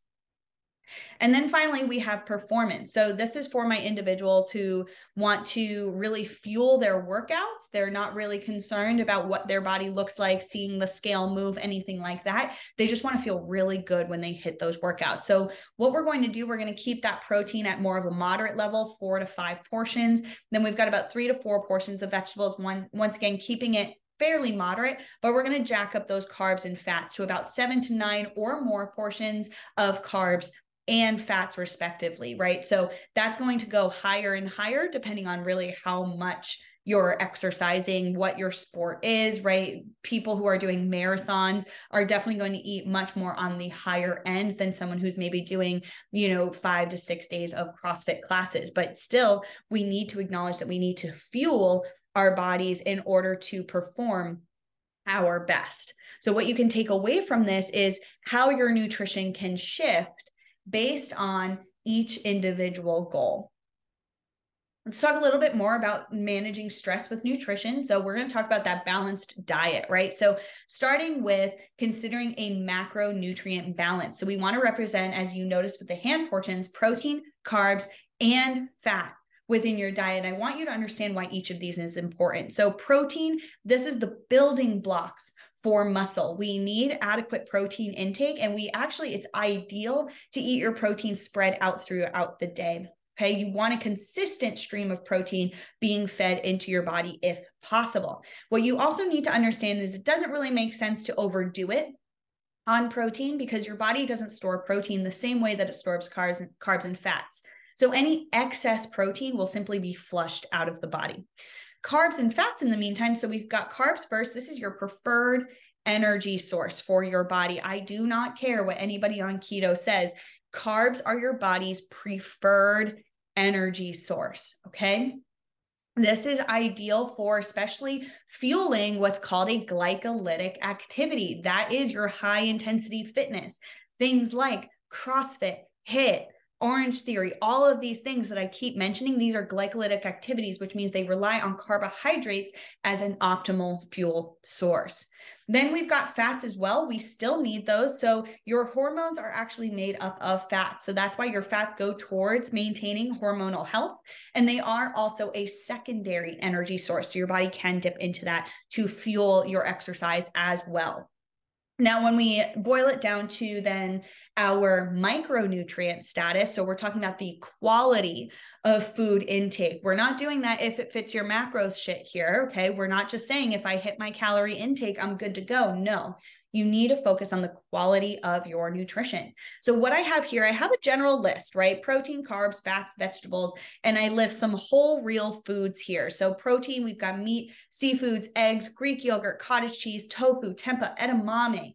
Speaker 1: And then finally, we have performance. So, this is for my individuals who want to really fuel their workouts. They're not really concerned about what their body looks like, seeing the scale move, anything like that. They just want to feel really good when they hit those workouts. So, what we're going to do, we're going to keep that protein at more of a moderate level, four to five portions. Then we've got about three to four portions of vegetables. One, once again, keeping it fairly moderate, but we're going to jack up those carbs and fats to about seven to nine or more portions of carbs and fats respectively, right? So that's going to go higher and higher depending on really how much you're exercising, what your sport is, right? People who are doing marathons are definitely going to eat much more on the higher end than someone who's maybe doing, you know, five to six days of CrossFit classes. But still, we need to acknowledge that we need to fuel our bodies in order to perform our best. So, what you can take away from this is how your nutrition can shift based on each individual goal. Let's talk a little bit more about managing stress with nutrition. So, we're going to talk about that balanced diet, right? So, starting with considering a macronutrient balance. So, we want to represent, as you noticed with the hand portions, protein, carbs, and fat within your diet. I want you to understand why each of these is important. So, protein, this is the building blocks for muscle. We need adequate protein intake, and we actually, it's ideal to eat your protein spread out throughout the day. Okay, you want a consistent stream of protein being fed into your body if possible. What you also need to understand is it doesn't really make sense to overdo it on protein because your body doesn't store protein the same way that it stores carbs and, carbs and fats. So any excess protein will simply be flushed out of the body. Carbs and fats in the meantime. So we've got carbs first. This is your preferred energy source for your body. I do not care what anybody on keto says. Carbs are your body's preferred energy source. Okay. This is ideal for especially fueling what's called a glycolytic activity. That is your high intensity fitness. Things like CrossFit, HIIT, OrangeTheory, all of these things that I keep mentioning, these are glycolytic activities, which means they rely on carbohydrates as an optimal fuel source. Then we've got fats as well. We still need those. So your hormones are actually made up of fats. So that's why your fats go towards maintaining hormonal health. And they are also a secondary energy source. So your body can dip into that to fuel your exercise as well. Now, when we boil it down to then our micronutrient status, so we're talking about the quality of food intake. We're not doing that if it fits your macros shit here. Okay. We're not just saying if I hit my calorie intake, I'm good to go. No, you need to focus on the quality of your nutrition. So, what I have here, I have a general list, right? Protein, carbs, fats, vegetables, and I list some whole real foods here. So, protein, we've got meat, seafoods, eggs, Greek yogurt, cottage cheese, tofu, tempeh, edamame.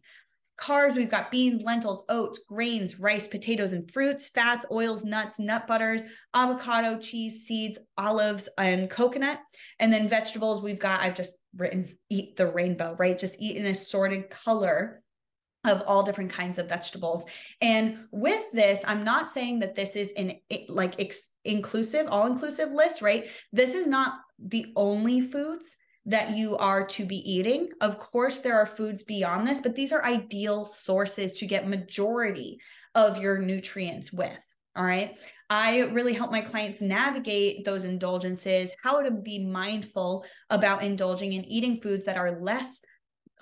Speaker 1: Carbs, we've got beans, lentils, oats, grains, rice, potatoes, and fruits, fats, oils, nuts, nut butters, avocado, cheese, seeds, olives, and coconut. And then vegetables, we've got, I've just written eat the rainbow, right? Just eat an assorted color of all different kinds of vegetables. And with this, I'm not saying that this is an like ex- inclusive, all inclusive list, right? This is not the only foods that you are to be eating. Of course, there are foods beyond this, but these are ideal sources to get majority of your nutrients with. All right. I really help my clients navigate those indulgences, how to be mindful about indulging in eating foods that are less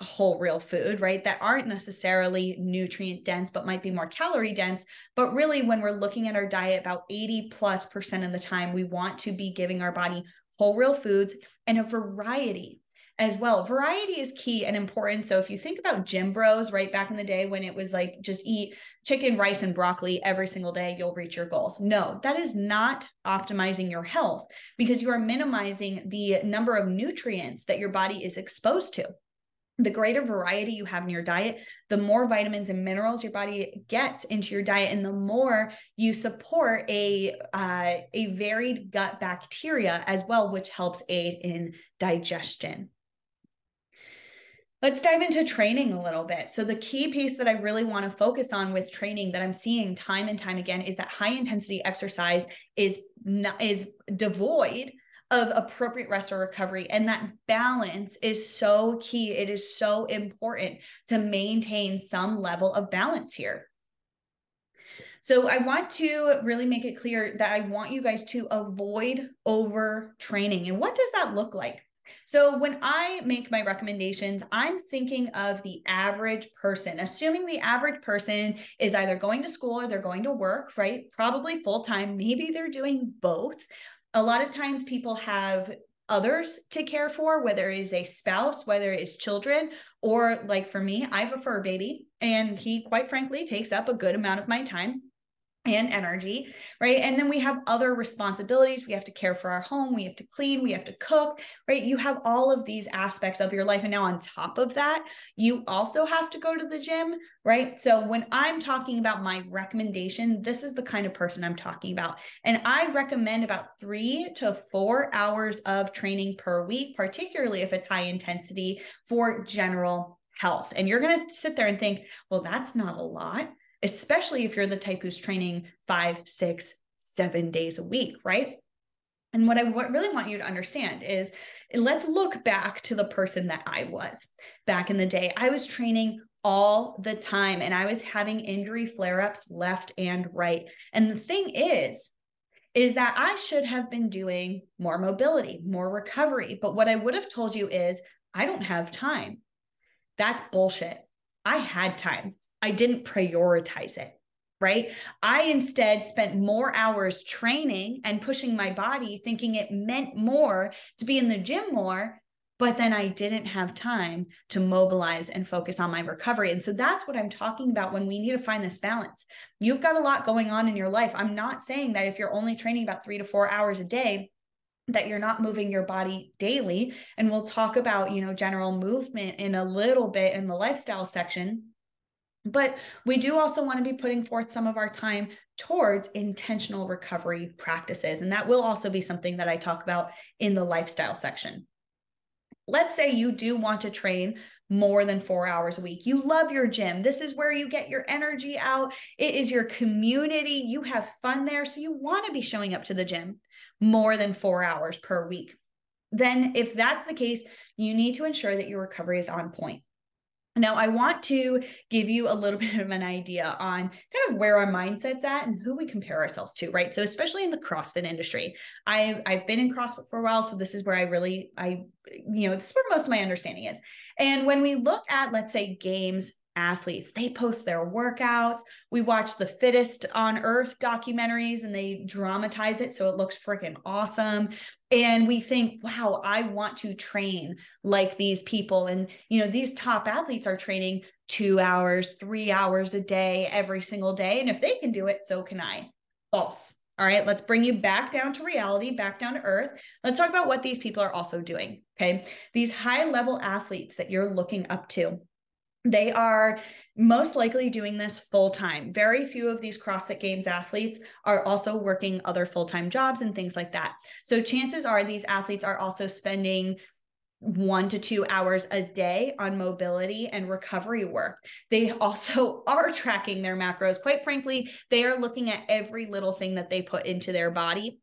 Speaker 1: whole real food, right? That aren't necessarily nutrient dense, but might be more calorie dense. But really, when we're looking at our diet, about 80 plus percent of the time, we want to be giving our body whole real foods and a variety as well. Variety is key and important. So if you think about gym bros, right back in the day when it was like just eat chicken, rice, and broccoli every single day, you'll reach your goals. No, that is not optimizing your health because you are minimizing the number of nutrients that your body is exposed to. The greater variety you have in your diet, the more vitamins and minerals your body gets into your diet, and the more you support a uh, a varied gut bacteria as well, which helps aid in digestion. Let's dive into training a little bit. So, the key piece that I really want to focus on with training that I'm seeing time and time again is that high intensity exercise is not, is devoid of appropriate rest or recovery. And that balance is so key. It is so important to maintain some level of balance here. So I want to really make it clear that I want you guys to avoid overtraining. And what does that look like? So when I make my recommendations, I'm thinking of the average person, assuming the average person is either going to school or they're going to work, right? Probably full time. Maybe they're doing both. A lot of times people have others to care for, whether it is a spouse, whether it is children, or like for me, I have a fur baby, and he quite frankly takes up a good amount of my time and energy, right? And then we have other responsibilities. We have to care for our home, we have to clean, we have to cook, right? You have all of these aspects of your life. And now, on top of that, you also have to go to the gym, right? So, when I'm talking about my recommendation, this is the kind of person I'm talking about. And I recommend about three to four hours of training per week, particularly if it's high intensity for general health. And you're going to sit there and think, well, that's not a lot especially if you're the type who's training five, six, seven days a week, right? And what I really want you to understand is let's look back to the person that I was back in the day. I was training all the time and I was having injury flare ups left and right. And the thing is, is that I should have been doing more mobility, more recovery. But what I would have told you is, I don't have time. That's bullshit. I had time. I didn't prioritize it, right? I instead spent more hours training and pushing my body, thinking it meant more to be in the gym more. But then I didn't have time to mobilize and focus on my recovery. And so that's what I'm talking about when we need to find this balance. You've got a lot going on in your life. I'm not saying that if you're only training about three to four hours a day, that you're not moving your body daily and we'll talk about you know general movement in a little bit in the lifestyle section but we do also want to be putting forth some of our time towards intentional recovery practices. And that will also be something that I talk about in the lifestyle section. Let's say you do want to train more than four hours a week. You love your gym. This is where you get your energy out. It is your community. You have fun there. So you want to be showing up to the gym more than four hours per week. Then, if that's the case, you need to ensure that your recovery is on point. Now, I want to give you a little bit of an idea on kind of where our mindset's at and who we compare ourselves to, right? So, especially in the CrossFit industry, I've I've been in CrossFit for a while, so this is where I really I you know this is where most of my understanding is. And when we look at let's say games athletes. They post their workouts. We watch the fittest on earth documentaries and they dramatize it so it looks freaking awesome. And we think, wow, I want to train like these people. And, you know, these top athletes are training two hours, three hours a day, every single day. And if they can do it, so can I. False. All right, let's bring you back down to reality, back down to earth. Let's talk about what these people are also doing. Okay. These high level athletes that you're looking up to, they are most likely doing this full time. Very few of these CrossFit Games athletes are also working other full time jobs and things like that. So, chances are these athletes are also spending one to two hours a day on mobility and recovery work. They also are tracking their macros. Quite frankly, they are looking at every little thing that they put into their body.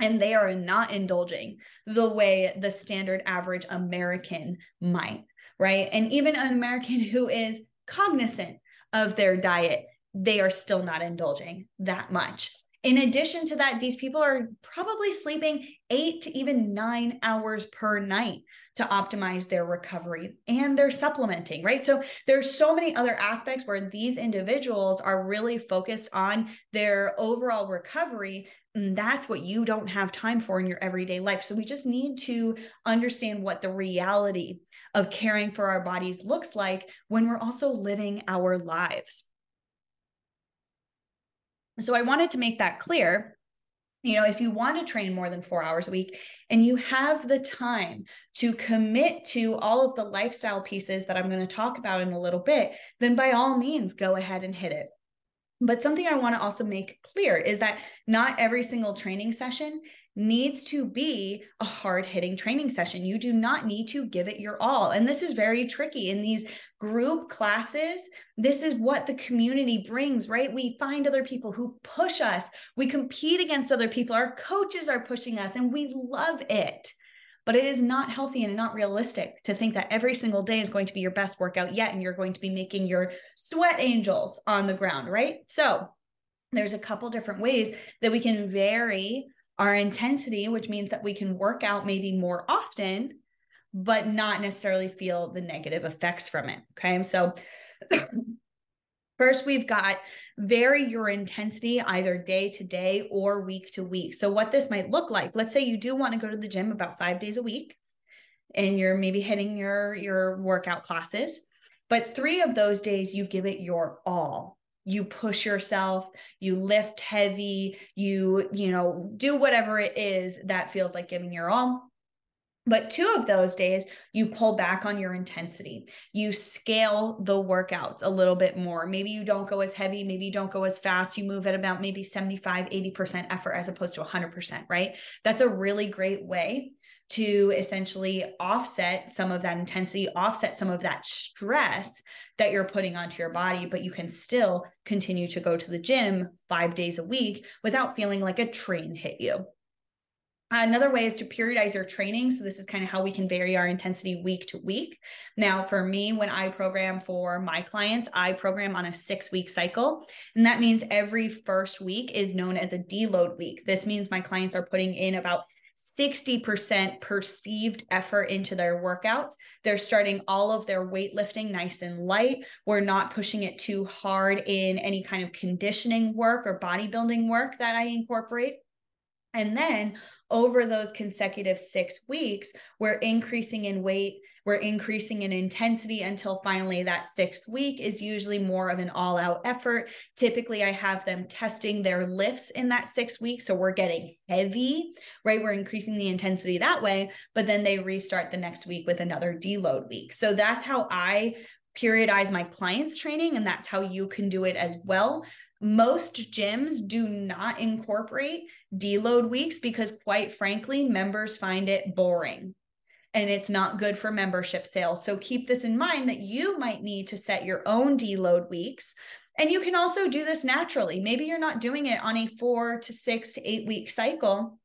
Speaker 1: And they are not indulging the way the standard average American might, right? And even an American who is cognizant of their diet, they are still not indulging that much. In addition to that, these people are probably sleeping eight to even nine hours per night to optimize their recovery and they're supplementing, right? So there's so many other aspects where these individuals are really focused on their overall recovery. And that's what you don't have time for in your everyday life. So we just need to understand what the reality of caring for our bodies looks like when we're also living our lives. So I wanted to make that clear. You know, if you want to train more than four hours a week and you have the time to commit to all of the lifestyle pieces that I'm going to talk about in a little bit, then by all means, go ahead and hit it. But something I want to also make clear is that not every single training session needs to be a hard hitting training session. You do not need to give it your all. And this is very tricky in these group classes. This is what the community brings, right? We find other people who push us, we compete against other people, our coaches are pushing us, and we love it. But it is not healthy and not realistic to think that every single day is going to be your best workout yet, and you're going to be making your sweat angels on the ground, right? So, there's a couple different ways that we can vary our intensity, which means that we can work out maybe more often, but not necessarily feel the negative effects from it. Okay. So, First, we've got vary your intensity either day to day or week to week. So, what this might look like, let's say you do want to go to the gym about five days a week and you're maybe hitting your, your workout classes, but three of those days you give it your all you push yourself you lift heavy you you know do whatever it is that feels like giving your all but two of those days, you pull back on your intensity. You scale the workouts a little bit more. Maybe you don't go as heavy, maybe you don't go as fast. You move at about maybe 75, 80% effort as opposed to 100%, right? That's a really great way to essentially offset some of that intensity, offset some of that stress that you're putting onto your body, but you can still continue to go to the gym five days a week without feeling like a train hit you. Another way is to periodize your training. So, this is kind of how we can vary our intensity week to week. Now, for me, when I program for my clients, I program on a six week cycle. And that means every first week is known as a deload week. This means my clients are putting in about 60% perceived effort into their workouts. They're starting all of their weightlifting nice and light. We're not pushing it too hard in any kind of conditioning work or bodybuilding work that I incorporate. And then over those consecutive six weeks, we're increasing in weight, we're increasing in intensity until finally that sixth week is usually more of an all out effort. Typically, I have them testing their lifts in that six weeks. So we're getting heavy, right? We're increasing the intensity that way, but then they restart the next week with another deload week. So that's how I periodize my clients training and that's how you can do it as well most gyms do not incorporate deload weeks because, quite frankly, members find it boring and it's not good for membership sales. So keep this in mind that you might need to set your own deload weeks. And you can also do this naturally. Maybe you're not doing it on a four to six to eight week cycle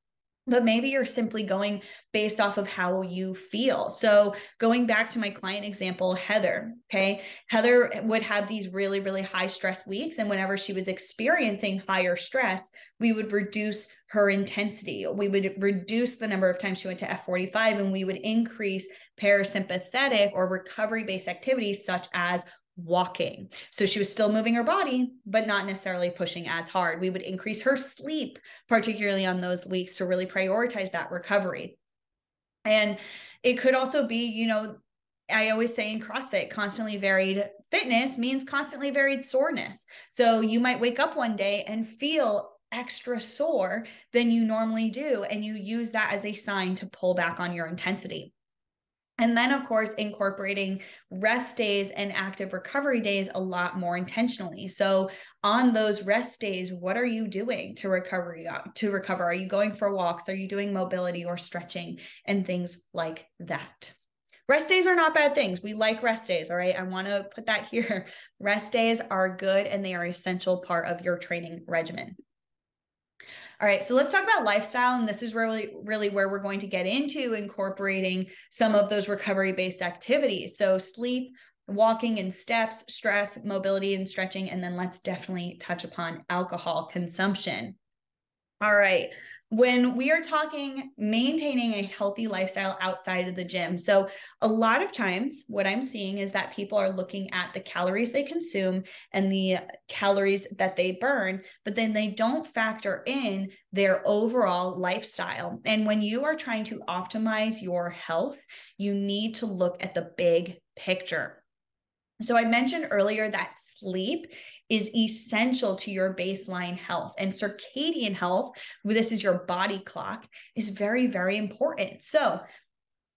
Speaker 1: but maybe you're simply going based off of how you feel. So, going back to my client example, Heather, okay, Heather would have these really, really high stress weeks. And whenever she was experiencing higher stress, we would reduce her intensity. We would reduce the number of times she went to F45 and we would increase parasympathetic or recovery based activities such as walking. So she was still moving her body, but not necessarily pushing as hard. We would increase her sleep, particularly on those weeks, to really prioritize that recovery. And it could also be, you know, I always say in CrossFit, constantly varied fitness means constantly varied soreness. So you might wake up one day and feel extra sore than you normally do. And you use that as a sign to pull back on your intensity. And then, of course, incorporating rest days and active recovery days a lot more intentionally. So, on those rest days, what are you doing to recover? Uh, to recover, are you going for walks? Are you doing mobility or stretching and things like that? Rest days are not bad things. We like rest days. All right. I want to put that here. Rest days are good and they are essential part of your training regimen. All right, so let's talk about lifestyle. And this is really, really where we're going to get into incorporating some of those recovery based activities. So, sleep, walking and steps, stress, mobility and stretching. And then let's definitely touch upon alcohol consumption. All right when we are talking maintaining a healthy lifestyle outside of the gym. So, a lot of times, what I'm seeing is that people are looking at the calories they consume and the calories that they burn, but then they don't factor in their overall lifestyle. And when you are trying to optimize your health, you need to look at the big picture. So, I mentioned earlier that sleep is essential to your baseline health. And circadian health, this is your body clock, is very, very important. So,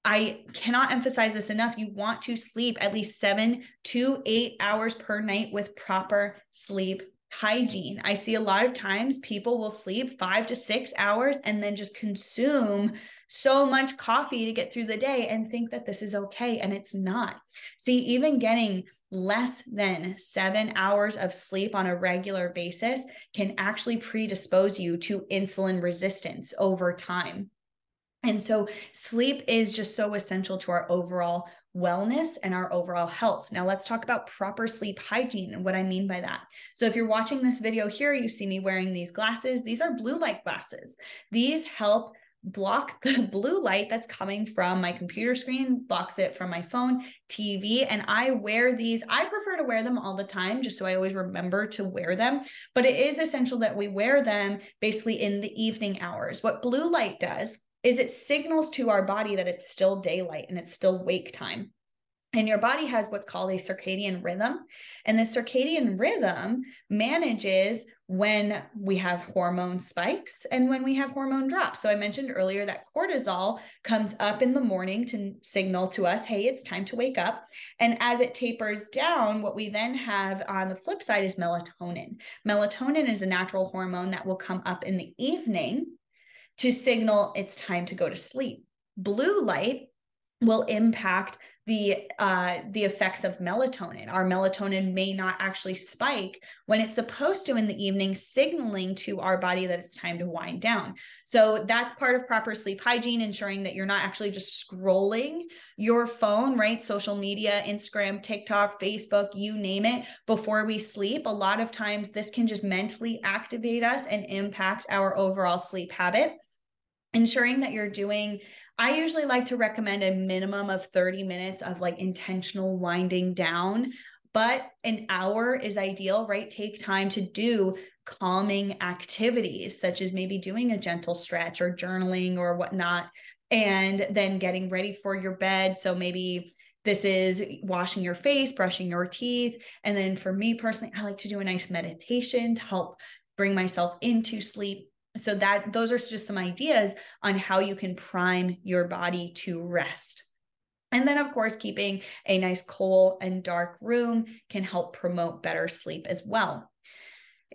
Speaker 1: I cannot emphasize this enough. You want to sleep at least seven to eight hours per night with proper sleep hygiene. I see a lot of times people will sleep five to six hours and then just consume so much coffee to get through the day and think that this is okay. And it's not. See, even getting less than seven hours of sleep on a regular basis can actually predispose you to insulin resistance over time. And so, sleep is just so essential to our overall wellness and our overall health. Now, let's talk about proper sleep hygiene and what I mean by that. So, if you're watching this video here, you see me wearing these glasses. These are blue light glasses. These help block the blue light that's coming from my computer screen, blocks it from my phone, TV. And I wear these. I prefer to wear them all the time just so I always remember to wear them. But it is essential that we wear them basically in the evening hours. What blue light does is it signals to our body that it's still daylight and it's still wake time. And your body has what's called a circadian rhythm. And the circadian rhythm manages when we have hormone spikes and when we have hormone drops. So I mentioned earlier that cortisol comes up in the morning to signal to us, hey, it's time to wake up. And as it tapers down, what we then have on the flip side is melatonin. Melatonin is a natural hormone that will come up in the evening to signal it's time to go to sleep. Blue light will impact the uh, the effects of melatonin. Our melatonin may not actually spike when it's supposed to in the evening, signaling to our body that it's time to wind down. So that's part of proper sleep hygiene, ensuring that you're not actually just scrolling your phone, right? Social media, Instagram, TikTok, Facebook, you name it, before we sleep. A lot of times, this can just mentally activate us and impact our overall sleep habit ensuring that you're doing I usually like to recommend a minimum of 30 minutes of like intentional winding down, but an hour is ideal, right? Take time to do calming activities, such as maybe doing a gentle stretch or journaling or whatnot, and then getting ready for your bed. So maybe this is washing your face, brushing your teeth. And then for me personally, I like to do a nice meditation to help bring myself into sleep so that those are just some ideas on how you can prime your body to rest and then, of course, keeping a nice cool and dark room can help promote better sleep as well.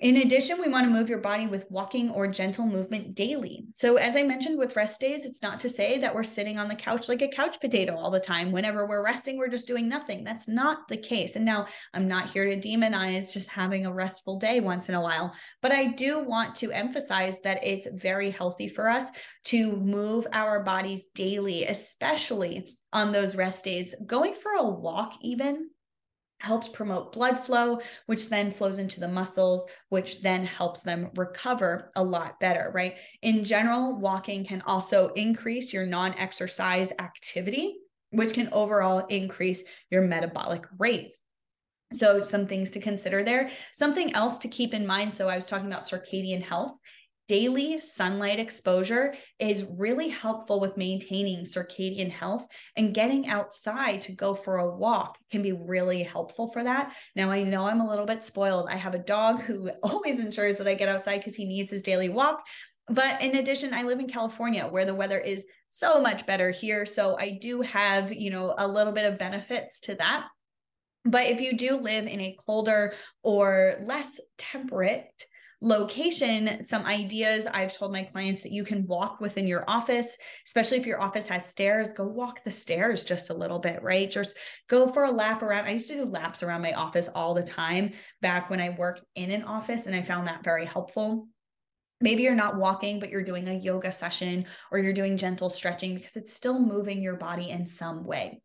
Speaker 1: In addition, we want to move your body with walking or gentle movement daily. So, as I mentioned with rest days, it's not to say that we're sitting on the couch like a couch potato all the time. Whenever we're resting, we're just doing nothing. That's not the case. And now I'm not here to demonize just having a restful day once in a while, but I do want to emphasize that it's very healthy for us to move our bodies daily, especially on those rest days. Going for a walk, even helps promote blood flow, which then flows into the muscles, which then helps them recover a lot better, right? In general, walking can also increase your non exercise activity, which can overall increase your metabolic rate. So, some things to consider there. Something else to keep in mind. So, I was talking about circadian health. Daily sunlight exposure is really helpful with maintaining circadian health, and getting outside to go for a walk can be really helpful for that. Now, I know I'm a little bit spoiled. I have a dog who always ensures that I get outside because he needs his daily walk. But in addition, I live in California where the weather is so much better here. So I do have, you know, a little bit of benefits to that. But if you do live in a colder or less temperate location, some ideas I've told my clients that you can walk within your office, especially if your office has stairs, go walk the stairs just a little bit, right? Just go for a lap around. I used to do laps around my office all the time back when I worked in an office, and I found that very helpful maybe you're not walking but you're doing a yoga session or you're doing gentle stretching because it's still moving your body in some way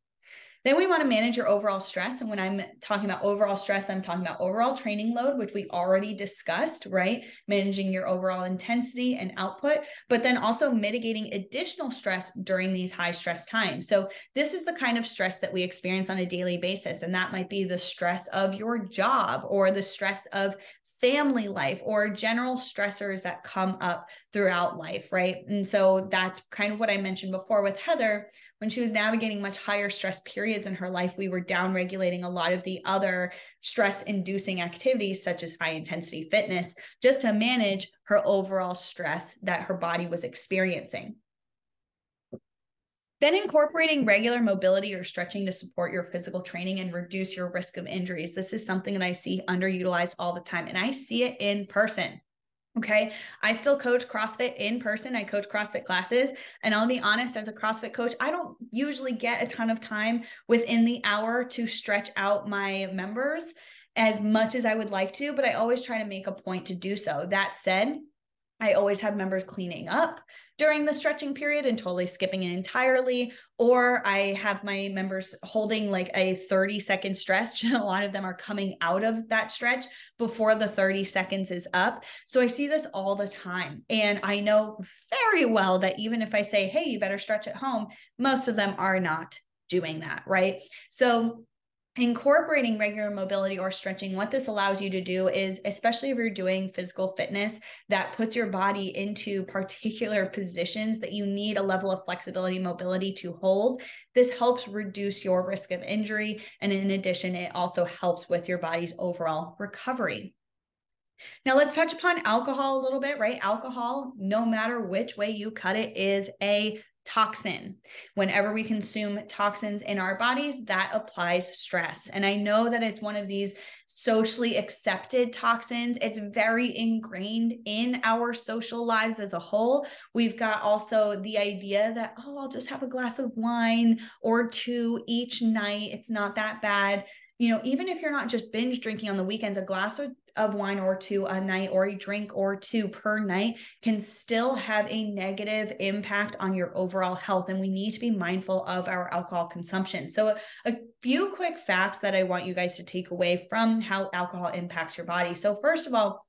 Speaker 1: then we want to manage your overall stress. And when I'm talking about overall stress, I'm talking about overall training load, which we already discussed, right? Managing your overall intensity and output, but then also mitigating additional stress during these high stress times. So, this is the kind of stress that we experience on a daily basis. And that might be the stress of your job or the stress of family life or general stressors that come up throughout life, right? And so that's kind of what I mentioned before with Heather when she was navigating much higher stress periods in her life, we were down regulating a lot of the other stress inducing activities, such as high intensity fitness, just to manage her overall stress that her body was experiencing. Then incorporating regular mobility or stretching to support your physical training and reduce your risk of injuries. This is something that I see underutilized all the time, and I see it in person. Okay. I still coach CrossFit in person. I coach CrossFit classes. And I'll be honest, as a CrossFit coach, I don't usually get a ton of time within the hour to stretch out my members as much as I would like to, but I always try to make a point to do so. That said, I always have members cleaning up during the stretching period and totally skipping it entirely. Or I have my members holding like a 30 second stretch, and a lot of them are coming out of that stretch before the 30 seconds is up. So I see this all the time. And I know very well that even if I say, hey, you better stretch at home, most of them are not doing that. Right. So incorporating regular mobility or stretching what this allows you to do is especially if you're doing physical fitness that puts your body into particular positions that you need a level of flexibility mobility to hold this helps reduce your risk of injury and in addition it also helps with your body's overall recovery now let's touch upon alcohol a little bit, right? Alcohol, no matter which way you cut it, is a toxin. Whenever we consume toxins in our bodies, that applies stress. And I know that it's one of these socially accepted toxins. It's very ingrained in our social lives as a whole. We've got also the idea that, oh, I'll just have a glass of wine or two each night. It's not that bad. You know, even if you're not just binge drinking on the weekends, a glass of of wine or two a night or a drink or two per night can still have a negative impact on your overall health. And we need to be mindful of our alcohol consumption. So, a, few quick facts that I want you guys to take away from how alcohol impacts your body. So, first of all,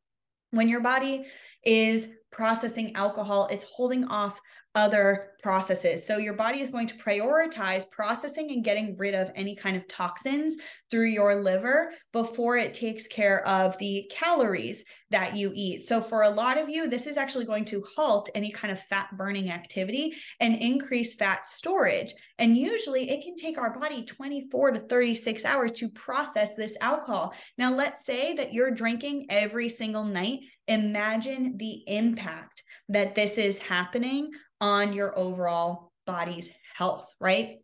Speaker 1: when your body is processing alcohol, it's holding off other processes. So your body is going to prioritize processing and getting rid of any kind of toxins through your liver before it takes care of the calories that you eat. So for a lot of you, this is actually going to halt any kind of fat burning activity and increase fat storage. And usually it can take our body 24 to 36 hours to process this alcohol. Now, let's say that you're drinking every single night. Imagine the impact that this is happening on your overall body's health, right?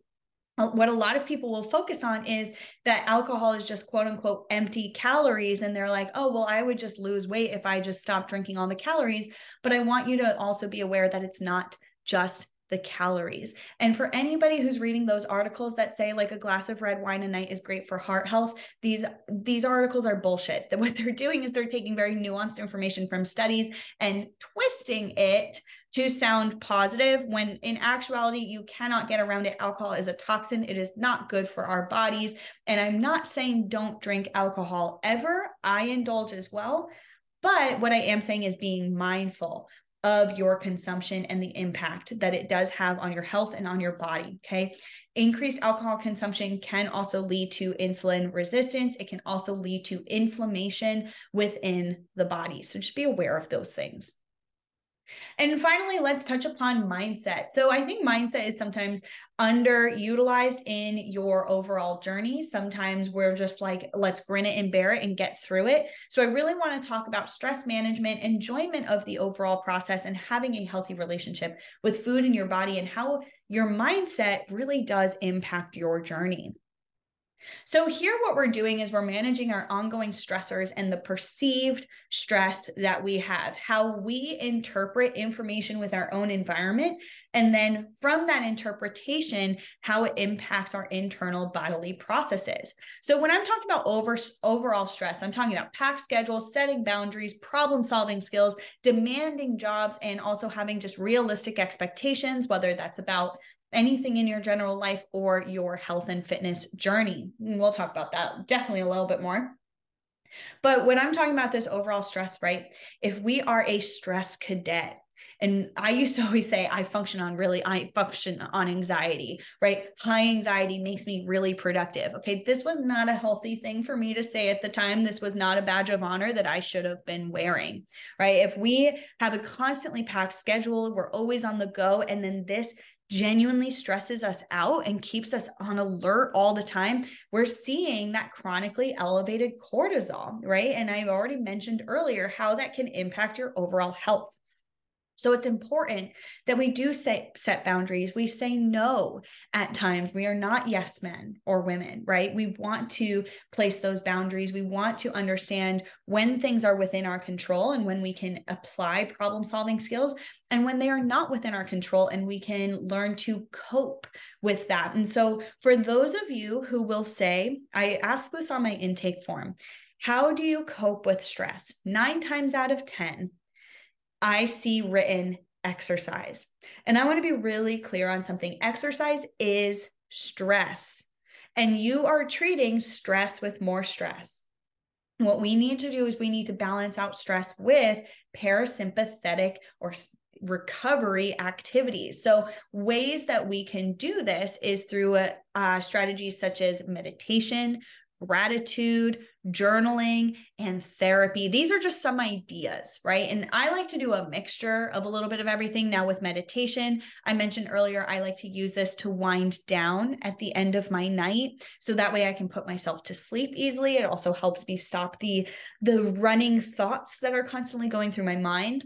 Speaker 1: Uh, what a lot of people will focus on is that alcohol is just quote unquote empty calories. And they're like, oh, well, I would just lose weight if I just stopped drinking all the calories. But I want you to also be aware that it's not just the calories. And for anybody who's reading those articles that say like a glass of red wine a night is great for heart health, these these articles are bullshit. That what they're doing is they're taking very nuanced information from studies and twisting it to sound positive when in actuality you cannot get around it. Alcohol is a toxin. It is not good for our bodies. And i'm not saying don't drink alcohol ever. I indulge as well. But what i am saying is being mindful of your consumption and the impact that it does have on your health and on your body. Okay. Increased alcohol consumption can also lead to insulin resistance. It can also lead to inflammation within the body. So just be aware of those things. And finally, let's touch upon mindset. So I think mindset is sometimes underutilized in your overall journey. Sometimes we're just like, let's grin it and bear it and get through it. So I really want to talk about stress management, enjoyment of the overall process, and having a healthy relationship with food in your body and how your mindset really does impact your journey. So, here, what we're doing is we're managing our ongoing stressors and the perceived stress that we have, how we interpret information with our own environment, and then from that interpretation, how it impacts our internal bodily processes. So, when I'm talking about over, overall stress, I'm talking about packed schedules, setting boundaries, problem solving skills, demanding jobs, and also having just realistic expectations, whether that's about anything in your general life or your health and fitness journey. And we'll talk about that definitely a little bit more. But when I'm talking about this overall stress, right? If we are a stress cadet, and I used to always say I function on really I function on anxiety, right? High anxiety makes me really productive. Okay, this was not a healthy thing for me to say at the time. This was not a badge of honor that I should have been wearing, right? If we have a constantly packed schedule, we're always on the go and then this genuinely stresses us out and keeps us on alert all the time, we're seeing that chronically elevated cortisol, right? And I've already mentioned earlier how that can impact your overall health. So it's important that we do say, set boundaries. We say no at times. We are not yes men or women, right? We want to place those boundaries. We want to understand when things are within our control and when we can apply problem solving skills and when they are not within our control and we can learn to cope with that. And so for those of you who will say, I ask this on my intake form, how do you cope with stress? Nine times out of 10, I see written exercise. And I want to be really clear on something exercise is stress, and you are treating stress with more stress. What we need to do is we need to balance out stress with parasympathetic or recovery activities. So, ways that we can do this is through uh, strategies such as meditation, gratitude, journaling, and therapy. These are just some ideas, right? And I like to do a mixture of a little bit of everything. Now, with meditation, I mentioned earlier, I like to use this to wind down at the end of my night. So that way I can put myself to sleep easily. It also helps me stop the, the running thoughts that are constantly going through my mind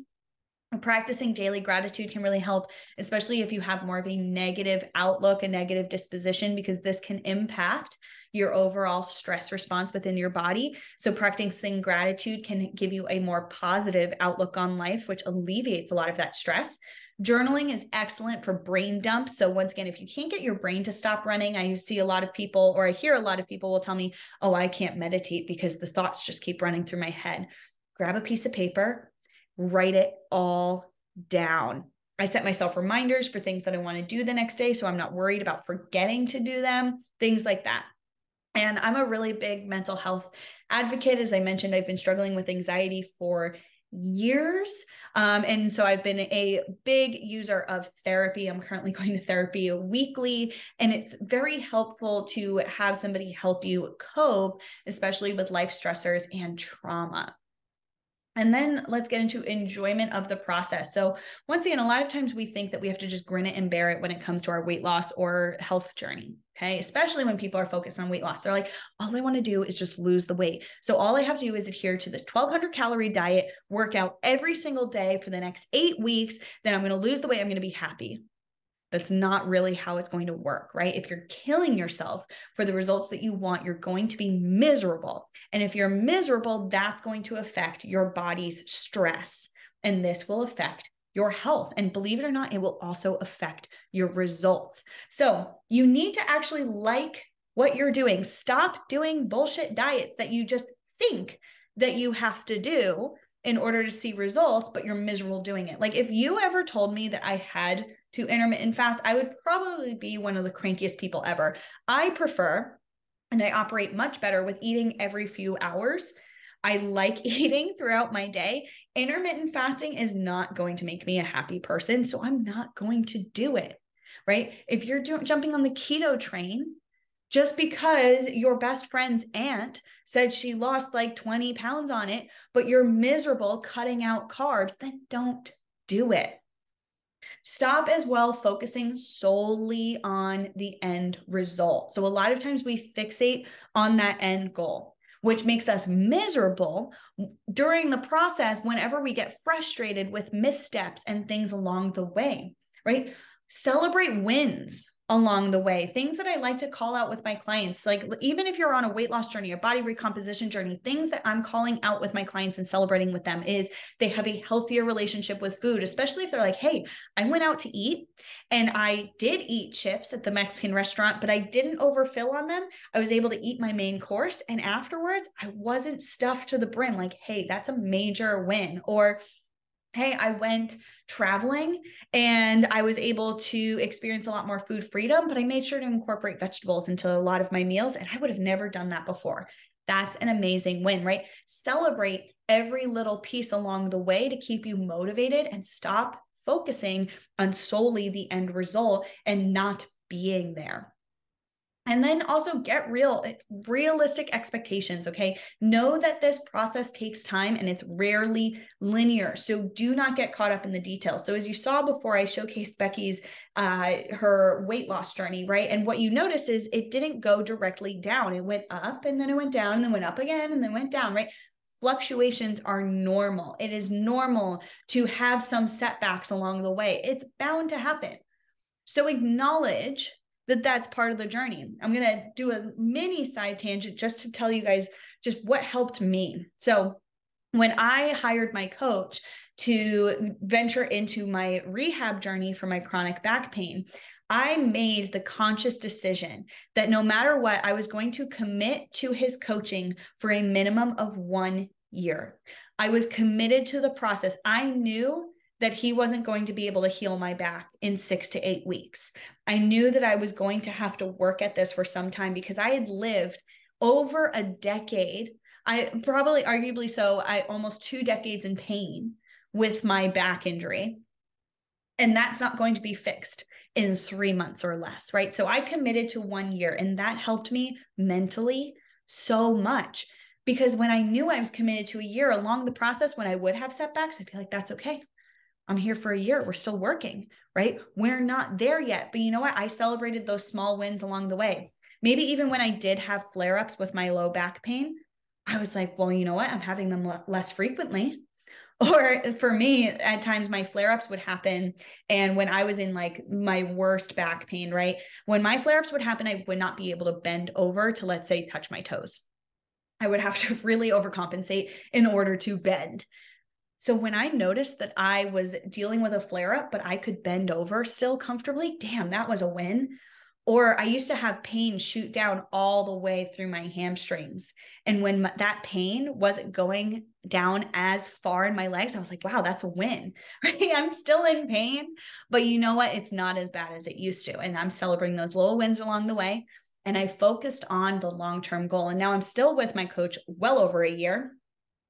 Speaker 1: practicing daily gratitude can really help especially if you have more of a negative outlook a negative disposition because this can impact your overall stress response within your body so practicing gratitude can give you a more positive outlook on life which alleviates a lot of that stress Journaling is excellent for brain dumps. So, once again, if you can't get your brain to stop running, I see a lot of people, or I hear a lot of people will tell me, Oh, I can't meditate because the thoughts just keep running through my head. Grab a piece of paper, write it all down. I set myself reminders for things that I want to do the next day. So I'm not worried about forgetting to do them, things like that. And I'm a really big mental health advocate. As I mentioned, I've been struggling with anxiety for years. Um, and so I've been a big user of therapy. I'm currently going to therapy weekly, and it's very helpful to have somebody help you cope, especially with life stressors and trauma. And then let's get into enjoyment of the process. So, once again, a lot of times we think that we have to just grin it and bear it when it comes to our weight loss or health journey. Okay. Especially when people are focused on weight loss. They're like, all I want to do is just lose the weight. So, all I have to do is adhere to this 1200 calorie diet, workout every single day for the next eight weeks. Then I'm going to lose the weight. I'm going to be happy. That's not really how it's going to work, right? If you're killing yourself for the results that you want, you're going to be miserable. And if you're miserable, that's going to affect your body's stress. And this will affect your health. And believe it or not, it will also affect your results. So you need to actually like what you're doing. Stop doing bullshit diets that you just think that you have to do in order to see results, but you're miserable doing it. Like if you ever told me that I had to intermittent fast, I would probably be one of the crankiest people ever. I prefer and I operate much better with eating every few hours. I like eating throughout my day. Intermittent fasting is not going to make me a happy person. So I'm not going to do it, right? If you're do- jumping on the keto train, just because your best friend's aunt said she lost like 20 pounds on it, but you're miserable cutting out carbs, then don't do it. Stop as well focusing solely on the end result. So, a lot of times we fixate on that end goal, which makes us miserable during the process whenever we get frustrated with missteps and things along the way, right? Celebrate wins along the way. Things that I like to call out with my clients, like even if you're on a weight loss journey, a body recomposition journey, things that I'm calling out with my clients and celebrating with them is they have a healthier relationship with food, especially if they're like, hey, I went out to eat and I did eat chips at the Mexican restaurant, but I didn't overfill on them. I was able to eat my main course. And afterwards, I wasn't stuffed to the brim. Like, hey, that's a major win. Or, hey, I went traveling and I was able to experience a lot more food freedom, but I made sure to incorporate vegetables into a lot of my meals. And I would have never done that before. That's an amazing win, right? Celebrate every little piece along the way to keep you motivated and stop focusing on solely the end result and not being there. And then also get real, realistic expectations. Okay. Know that this process takes time and it's rarely linear. So do not get caught up in the details. So, as you saw before, I showcased Becky's, uh, her weight loss journey, right? And what you notice is it didn't go directly down. It went up and then it went down and then went up again and then went down, right? Fluctuations are normal. It is normal to have some setbacks along the way. It's bound to happen. So acknowledge that that's part of the journey. I'm going to do a mini side tangent just to tell you guys just what helped me. So, when I hired my coach to venture into my rehab journey for my chronic back pain, I made the conscious decision that no matter what, I was going to commit to his coaching for a minimum of one year. I was committed to the process. I knew that he wasn't going to be able to heal my back in six to eight weeks. I knew that I was going to have to work at this for some time because I had lived over a decade. I probably, arguably so, I almost two decades in pain with my back injury. And that's not going to be fixed in three months or less, right? So I committed to one year, and that helped me mentally so much because when I knew I was committed to a year along the process, when I would have setbacks, I'd be like, that's okay. I'm here for a year. We're still working, right? We're not there yet. But you know what? I celebrated those small wins along the way. Maybe even when I did have flare ups with my low back pain, I was like, well, you know what? I'm having them less frequently. Or for me, at times my flare ups would happen. And when I was in like my worst back pain, right? When my flare ups would happen, I would not be able to bend over to, let's say, touch my toes. I would have to really overcompensate in order to bend. So when I noticed that I was dealing with a flare up, but I could bend over still comfortably, damn, that was a win. Or I used to have pain shoot down all the way through my hamstrings. And when my, that pain wasn't going down as far in my legs, I was like, wow, that's a win. I'm still in pain, but you know what? It's not as bad as it used to. And I'm celebrating those little wins along the way. And I focused on the long term goal. And now I'm still with my coach well over a year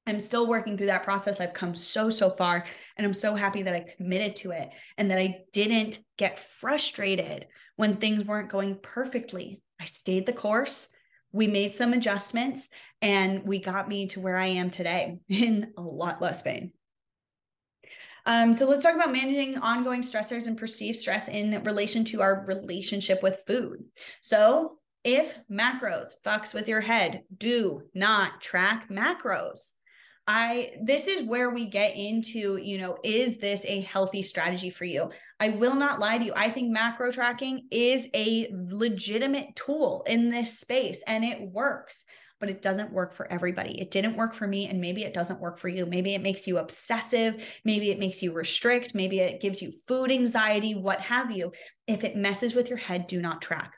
Speaker 1: I'm still working through that process. I've come so, so far. And I'm so happy that I committed to it and that I didn't get frustrated when things weren't going perfectly. I stayed the course. We made some adjustments and we got me to where I am today in a lot less pain. Um, so let's talk about managing ongoing stressors and perceived stress in relation to our relationship with food. So if macros fucks with your head, do not track macros. I this is where we get into, you know, is this a healthy strategy for you? I will not lie to you. I think macro tracking is a legitimate tool in this space and it works, but it doesn't work for everybody. It didn't work for me and maybe it doesn't work for you. Maybe it makes you obsessive, maybe it makes you restrict, maybe it gives you food anxiety, what have you. If it messes with your head, do not track.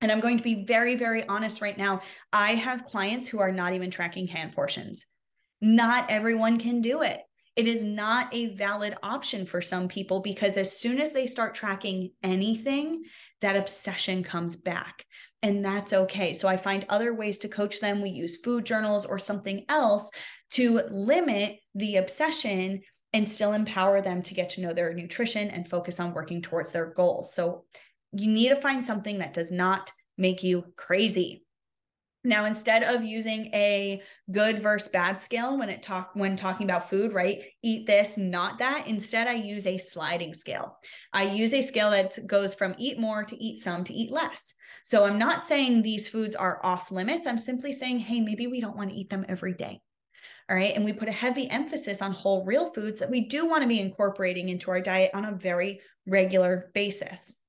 Speaker 1: And I'm going to be very, very honest right now. I have clients who are not even tracking hand portions. Not everyone can do it. It is not a valid option for some people because as soon as they start tracking anything, that obsession comes back. and that's okay. So I find other ways to coach them. We use food journals or something else to limit the obsession and still empower them to get to know their nutrition and focus on working towards their goals. So you need to find something that does not make you crazy. Now, instead of using a good versus bad scale when it talk when talking about food, right? Eat this, not that. Instead, I use a sliding scale. I use a scale that goes from eat more to eat some to eat less. So I'm not saying these foods are off limits. I'm simply saying, hey, maybe we don't want to eat them every day. All right. And we put a heavy emphasis on whole real foods that we do want to be incorporating into our diet on a very regular basis.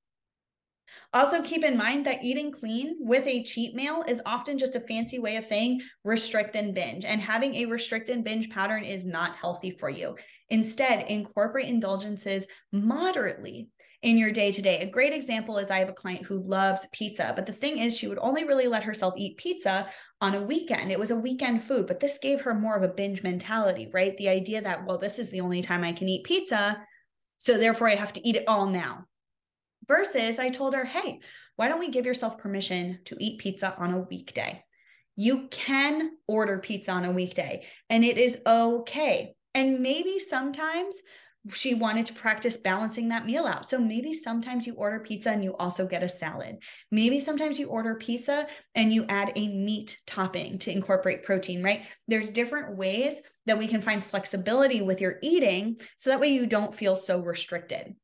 Speaker 1: Also, keep in mind that eating clean with a cheat meal is often just a fancy way of saying restrict and binge. And having a restrict and binge pattern is not healthy for you. Instead, incorporate indulgences moderately in your day to day. A great example is I have a client who loves pizza, but the thing is, she would only really let herself eat pizza on a weekend. It was a weekend food, but this gave her more of a binge mentality, right? The idea that, well, this is the only time I can eat pizza. So therefore, I have to eat it all now. Versus, I told her, hey, why don't we give yourself permission to eat pizza on a weekday? You can order pizza on a weekday and it is okay. And maybe sometimes she wanted to practice balancing that meal out. So maybe sometimes you order pizza and you also get a salad. Maybe sometimes you order pizza and you add a meat topping to incorporate protein, right? There's different ways that we can find flexibility with your eating so that way you don't feel so restricted.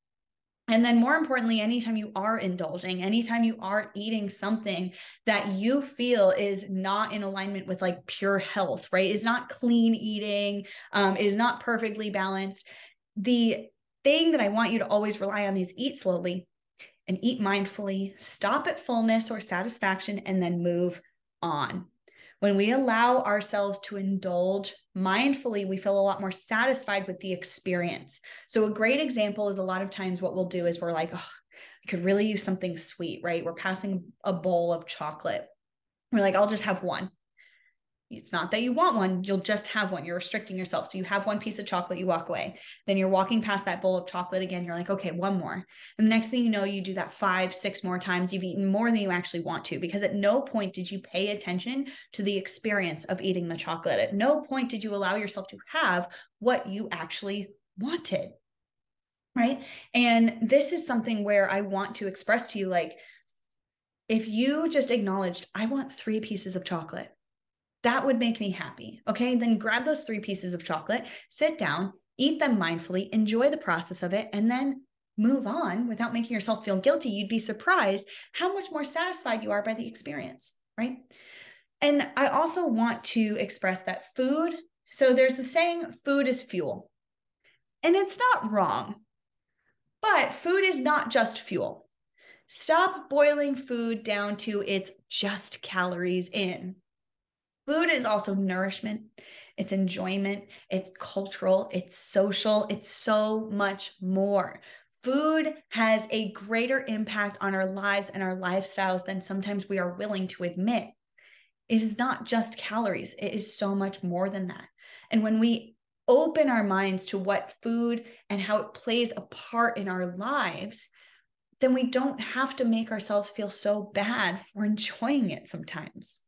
Speaker 1: And then, more importantly, anytime you are indulging, anytime you are eating something that you feel is not in alignment with like pure health, right? Is not clean eating, um, is not perfectly balanced. The thing that I want you to always rely on is eat slowly and eat mindfully, stop at fullness or satisfaction, and then move on. When we allow ourselves to indulge mindfully, we feel a lot more satisfied with the experience. So, a great example is a lot of times what we'll do is we're like, oh, I could really use something sweet, right? We're passing a bowl of chocolate. We're like, I'll just have one. It's not that you want one, you'll just have one. You're restricting yourself. So you have one piece of chocolate, you walk away. Then you're walking past that bowl of chocolate again. You're like, okay, one more. And the next thing you know, you do that five, six more times. You've eaten more than you actually want to because at no point did you pay attention to the experience of eating the chocolate. At no point did you allow yourself to have what you actually wanted. Right. And this is something where I want to express to you like, if you just acknowledged, I want three pieces of chocolate that would make me happy. Okay. Then grab those three pieces of chocolate, sit down, eat them mindfully, enjoy the process of it, and then move on without making yourself feel guilty. You'd be surprised how much more satisfied you are by the experience. Right. And I also want to express that food. So there's the saying, food is fuel. And it's not wrong, but food is not just fuel. Stop boiling food down to its just calories in. Food is also nourishment, it's enjoyment, it's cultural, it's social, it's so much more. Food has a greater impact on our lives and our lifestyles than sometimes we are willing to admit. It is not just calories, it is so much more than that. And when we open our minds to what food and how it plays a part in our lives, then we don't have to make ourselves feel so bad for enjoying it sometimes.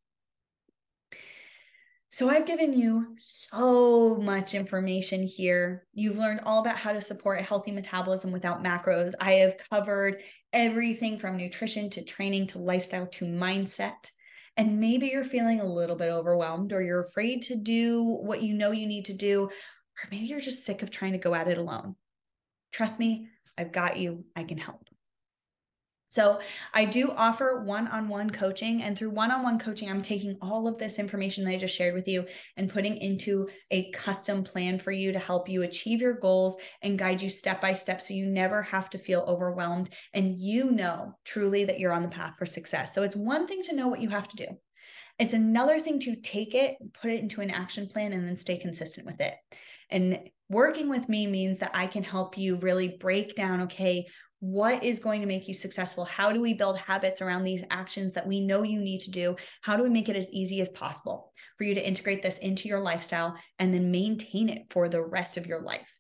Speaker 1: So I've given you so much information here. You've learned all about how to support a healthy metabolism without macros. I have covered everything from nutrition to training to lifestyle to mindset. And maybe you're feeling a little bit overwhelmed or you're afraid to do what you know you need to do, or maybe you're just sick of trying to go at it alone. Trust me, I've got you. I can help. So, I do offer one on one coaching. And through one on one coaching, I'm taking all of this information that I just shared with you and putting into a custom plan for you to help you achieve your goals and guide you step by step so you never have to feel overwhelmed and you know truly that you're on the path for success. So, it's one thing to know what you have to do, it's another thing to take it, put it into an action plan, and then stay consistent with it. And working with me means that I can help you really break down okay, what is going to make you successful? How do we build habits around these actions that we know you need to do? How do we make it as easy as possible for you to integrate this into your lifestyle and then maintain it for the rest of your life?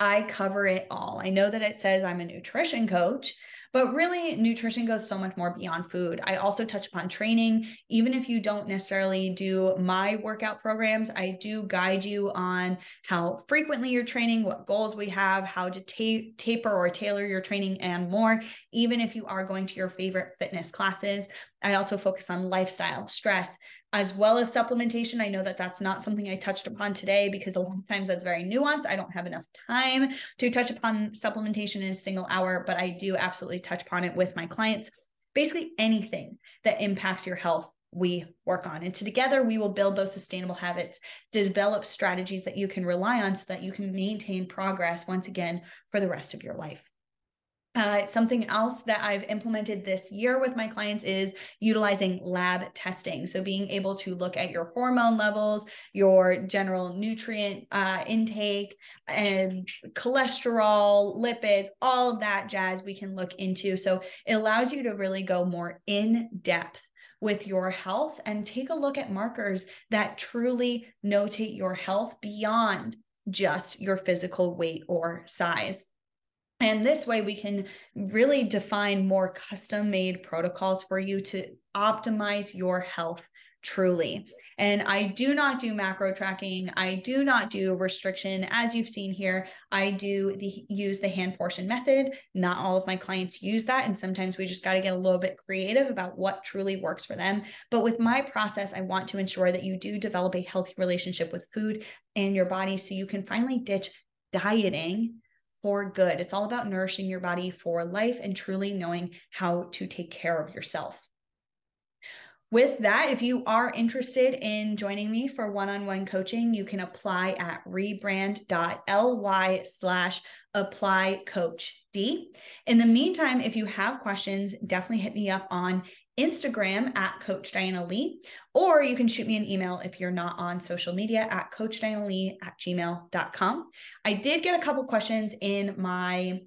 Speaker 1: I cover it all. I know that it says I'm a nutrition coach, but really, nutrition goes so much more beyond food. I also touch upon training. Even if you don't necessarily do my workout programs, I do guide you on how frequently you're training, what goals we have, how to ta- taper or tailor your training, and more. Even if you are going to your favorite fitness classes, I also focus on lifestyle, stress, as well as supplementation. I know that that's not something I touched upon today because a lot of times that's very nuanced. I don't have enough time to touch upon supplementation in a single hour, but I do absolutely touch upon it with my clients. Basically, anything that impacts your health, we work on. And together, we will build those sustainable habits, develop strategies that you can rely on so that you can maintain progress once again for the rest of your life. Uh, something else that I've implemented this year with my clients is utilizing lab testing. So, being able to look at your hormone levels, your general nutrient uh, intake, and cholesterol, lipids, all that jazz we can look into. So, it allows you to really go more in depth with your health and take a look at markers that truly notate your health beyond just your physical weight or size. And this way, we can really define more custom made protocols for you to optimize your health truly. And I do not do macro tracking. I do not do restriction. As you've seen here, I do the use the hand portion method. Not all of my clients use that. And sometimes we just got to get a little bit creative about what truly works for them. But with my process, I want to ensure that you do develop a healthy relationship with food and your body so you can finally ditch dieting for good. It's all about nourishing your body for life and truly knowing how to take care of yourself. With that, if you are interested in joining me for one on one coaching, you can apply at rebrand.ly slash apply coach D. In the meantime, if you have questions, definitely hit me up on Instagram at Coach Diana Lee, or you can shoot me an email if you're not on social media at Coach Diana Lee at gmail.com. I did get a couple questions in my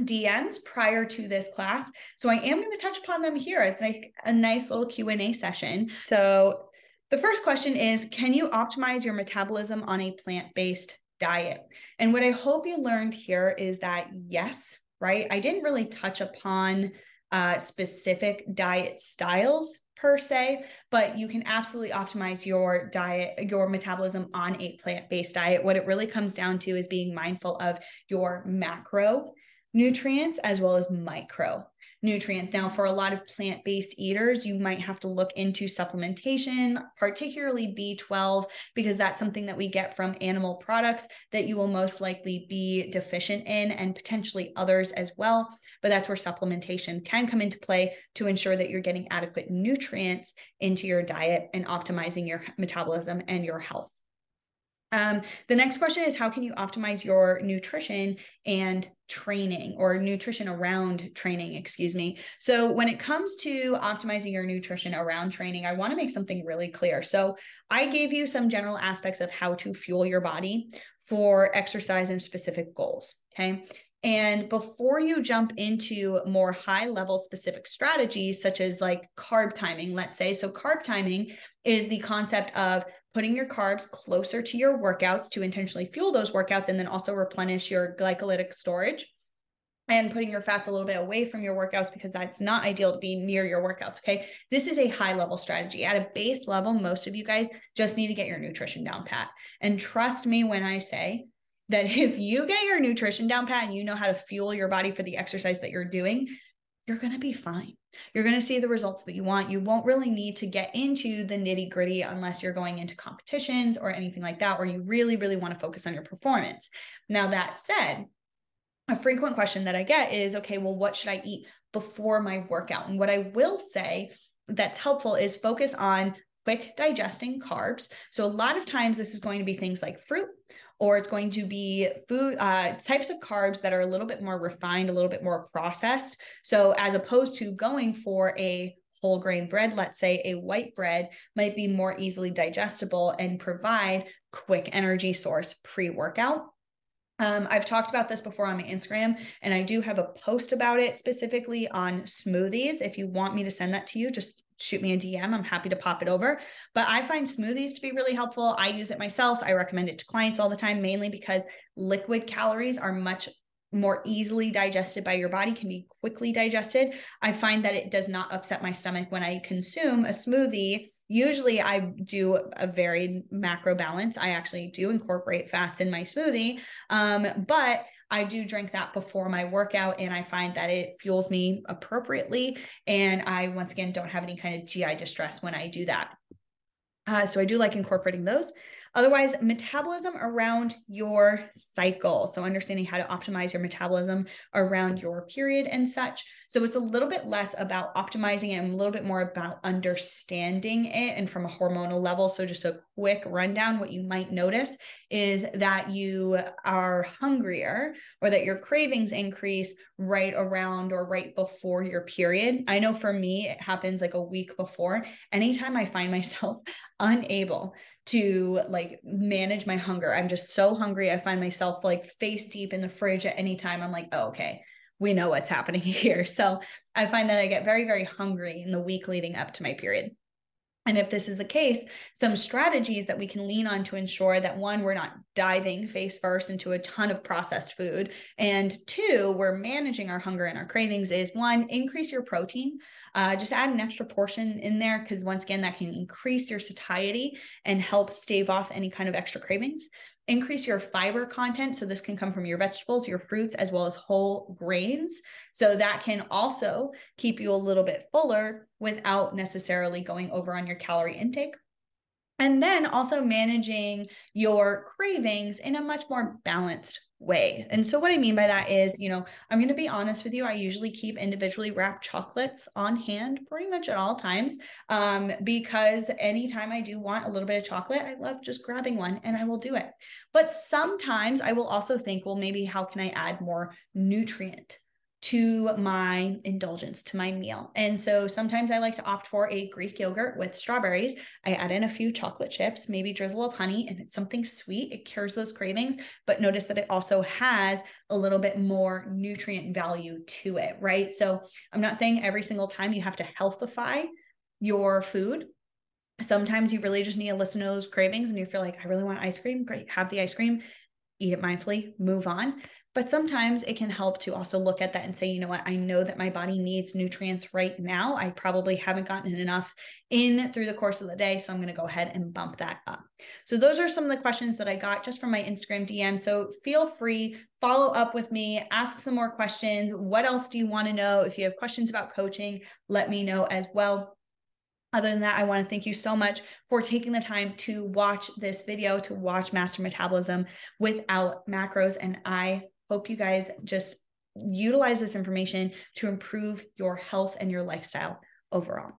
Speaker 1: DMs prior to this class, so I am going to touch upon them here as like a nice little Q&A session. So the first question is, can you optimize your metabolism on a plant-based diet? And what I hope you learned here is that yes, right? I didn't really touch upon uh, specific diet styles per se, but you can absolutely optimize your diet, your metabolism on a plant based diet. What it really comes down to is being mindful of your macro nutrients as well as micro nutrients. Now, for a lot of plant based eaters, you might have to look into supplementation, particularly B12, because that's something that we get from animal products that you will most likely be deficient in, and potentially others as well. But that's where supplementation can come into play to ensure that you're getting adequate nutrients into your diet and optimizing your metabolism and your health. Um, the next question is how can you optimize your nutrition and training or nutrition around training, excuse me. So, when it comes to optimizing your nutrition around training, I want to make something really clear. So, I gave you some general aspects of how to fuel your body for exercise and specific goals. Okay. And before you jump into more high level specific strategies, such as like carb timing, let's say, so carb timing is the concept of putting your carbs closer to your workouts to intentionally fuel those workouts and then also replenish your glycolytic storage and putting your fats a little bit away from your workouts because that's not ideal to be near your workouts. Okay. This is a high level strategy. At a base level, most of you guys just need to get your nutrition down pat. And trust me when I say that if you get your nutrition down pat and you know how to fuel your body for the exercise that you're doing, you're going to be fine. You're going to see the results that you want. You won't really need to get into the nitty gritty unless you're going into competitions or anything like that, or you really, really want to focus on your performance. Now, that said, a frequent question that I get is okay, well, what should I eat before my workout? And what I will say that's helpful is focus on quick digesting carbs. So, a lot of times, this is going to be things like fruit or it's going to be food uh, types of carbs that are a little bit more refined, a little bit more processed. So as opposed to going for a whole grain bread, let's say a white bread might be more easily digestible and provide quick energy source pre workout. Um, I've talked about this before on my Instagram, and I do have a post about it specifically on smoothies. If you want me to send that to you, just shoot me a DM. I'm happy to pop it over. But I find smoothies to be really helpful. I use it myself. I recommend it to clients all the time, mainly because liquid calories are much more easily digested by your body, can be quickly digested. I find that it does not upset my stomach when I consume a smoothie. Usually, I do a varied macro balance. I actually do incorporate fats in my smoothie, um, but I do drink that before my workout, and I find that it fuels me appropriately. And I, once again, don't have any kind of GI distress when I do that. Uh, so I do like incorporating those. Otherwise, metabolism around your cycle. So, understanding how to optimize your metabolism around your period and such. So, it's a little bit less about optimizing it and a little bit more about understanding it and from a hormonal level. So, just a quick rundown what you might notice is that you are hungrier or that your cravings increase right around or right before your period. I know for me, it happens like a week before. Anytime I find myself unable to like manage my hunger. I'm just so hungry. I find myself like face deep in the fridge at any time. I'm like, oh, okay, we know what's happening here. So I find that I get very, very hungry in the week leading up to my period. And if this is the case, some strategies that we can lean on to ensure that one, we're not diving face first into a ton of processed food. And two, we're managing our hunger and our cravings is one, increase your protein. Uh, just add an extra portion in there because once again, that can increase your satiety and help stave off any kind of extra cravings increase your fiber content. So this can come from your vegetables, your fruits, as well as whole grains. So that can also keep you a little bit fuller without necessarily going over on your calorie intake. And then also managing your cravings in a much more balanced way. And so, what I mean by that is, you know, I'm going to be honest with you. I usually keep individually wrapped chocolates on hand pretty much at all times um, because anytime I do want a little bit of chocolate, I love just grabbing one and I will do it. But sometimes I will also think, well, maybe how can I add more nutrient to my indulgence, to my meal. And so sometimes I like to opt for a Greek yogurt with strawberries. I add in a few chocolate chips, maybe drizzle of honey, and it's something sweet. It cures those cravings, but notice that it also has a little bit more nutrient value to it, right? So I'm not saying every single time you have to healthify your food. Sometimes you really just need to listen to those cravings and you feel like, I really want ice cream. Great, have the ice cream eat it mindfully, move on. But sometimes it can help to also look at that and say, you know what, I know that my body needs nutrients right now. I probably haven't gotten enough in through the course of the day. So I'm going to go ahead and bump that up. So those are some of the questions that I got just from my Instagram DM. So feel free, follow up with me, ask some more questions. What else do you want to know? If you have questions about coaching, let me know as well. Other than that, I want to thank you so much for taking the time to watch this video, to watch Master Metabolism without macros. And I hope you guys just utilize this information to improve your health and your lifestyle overall.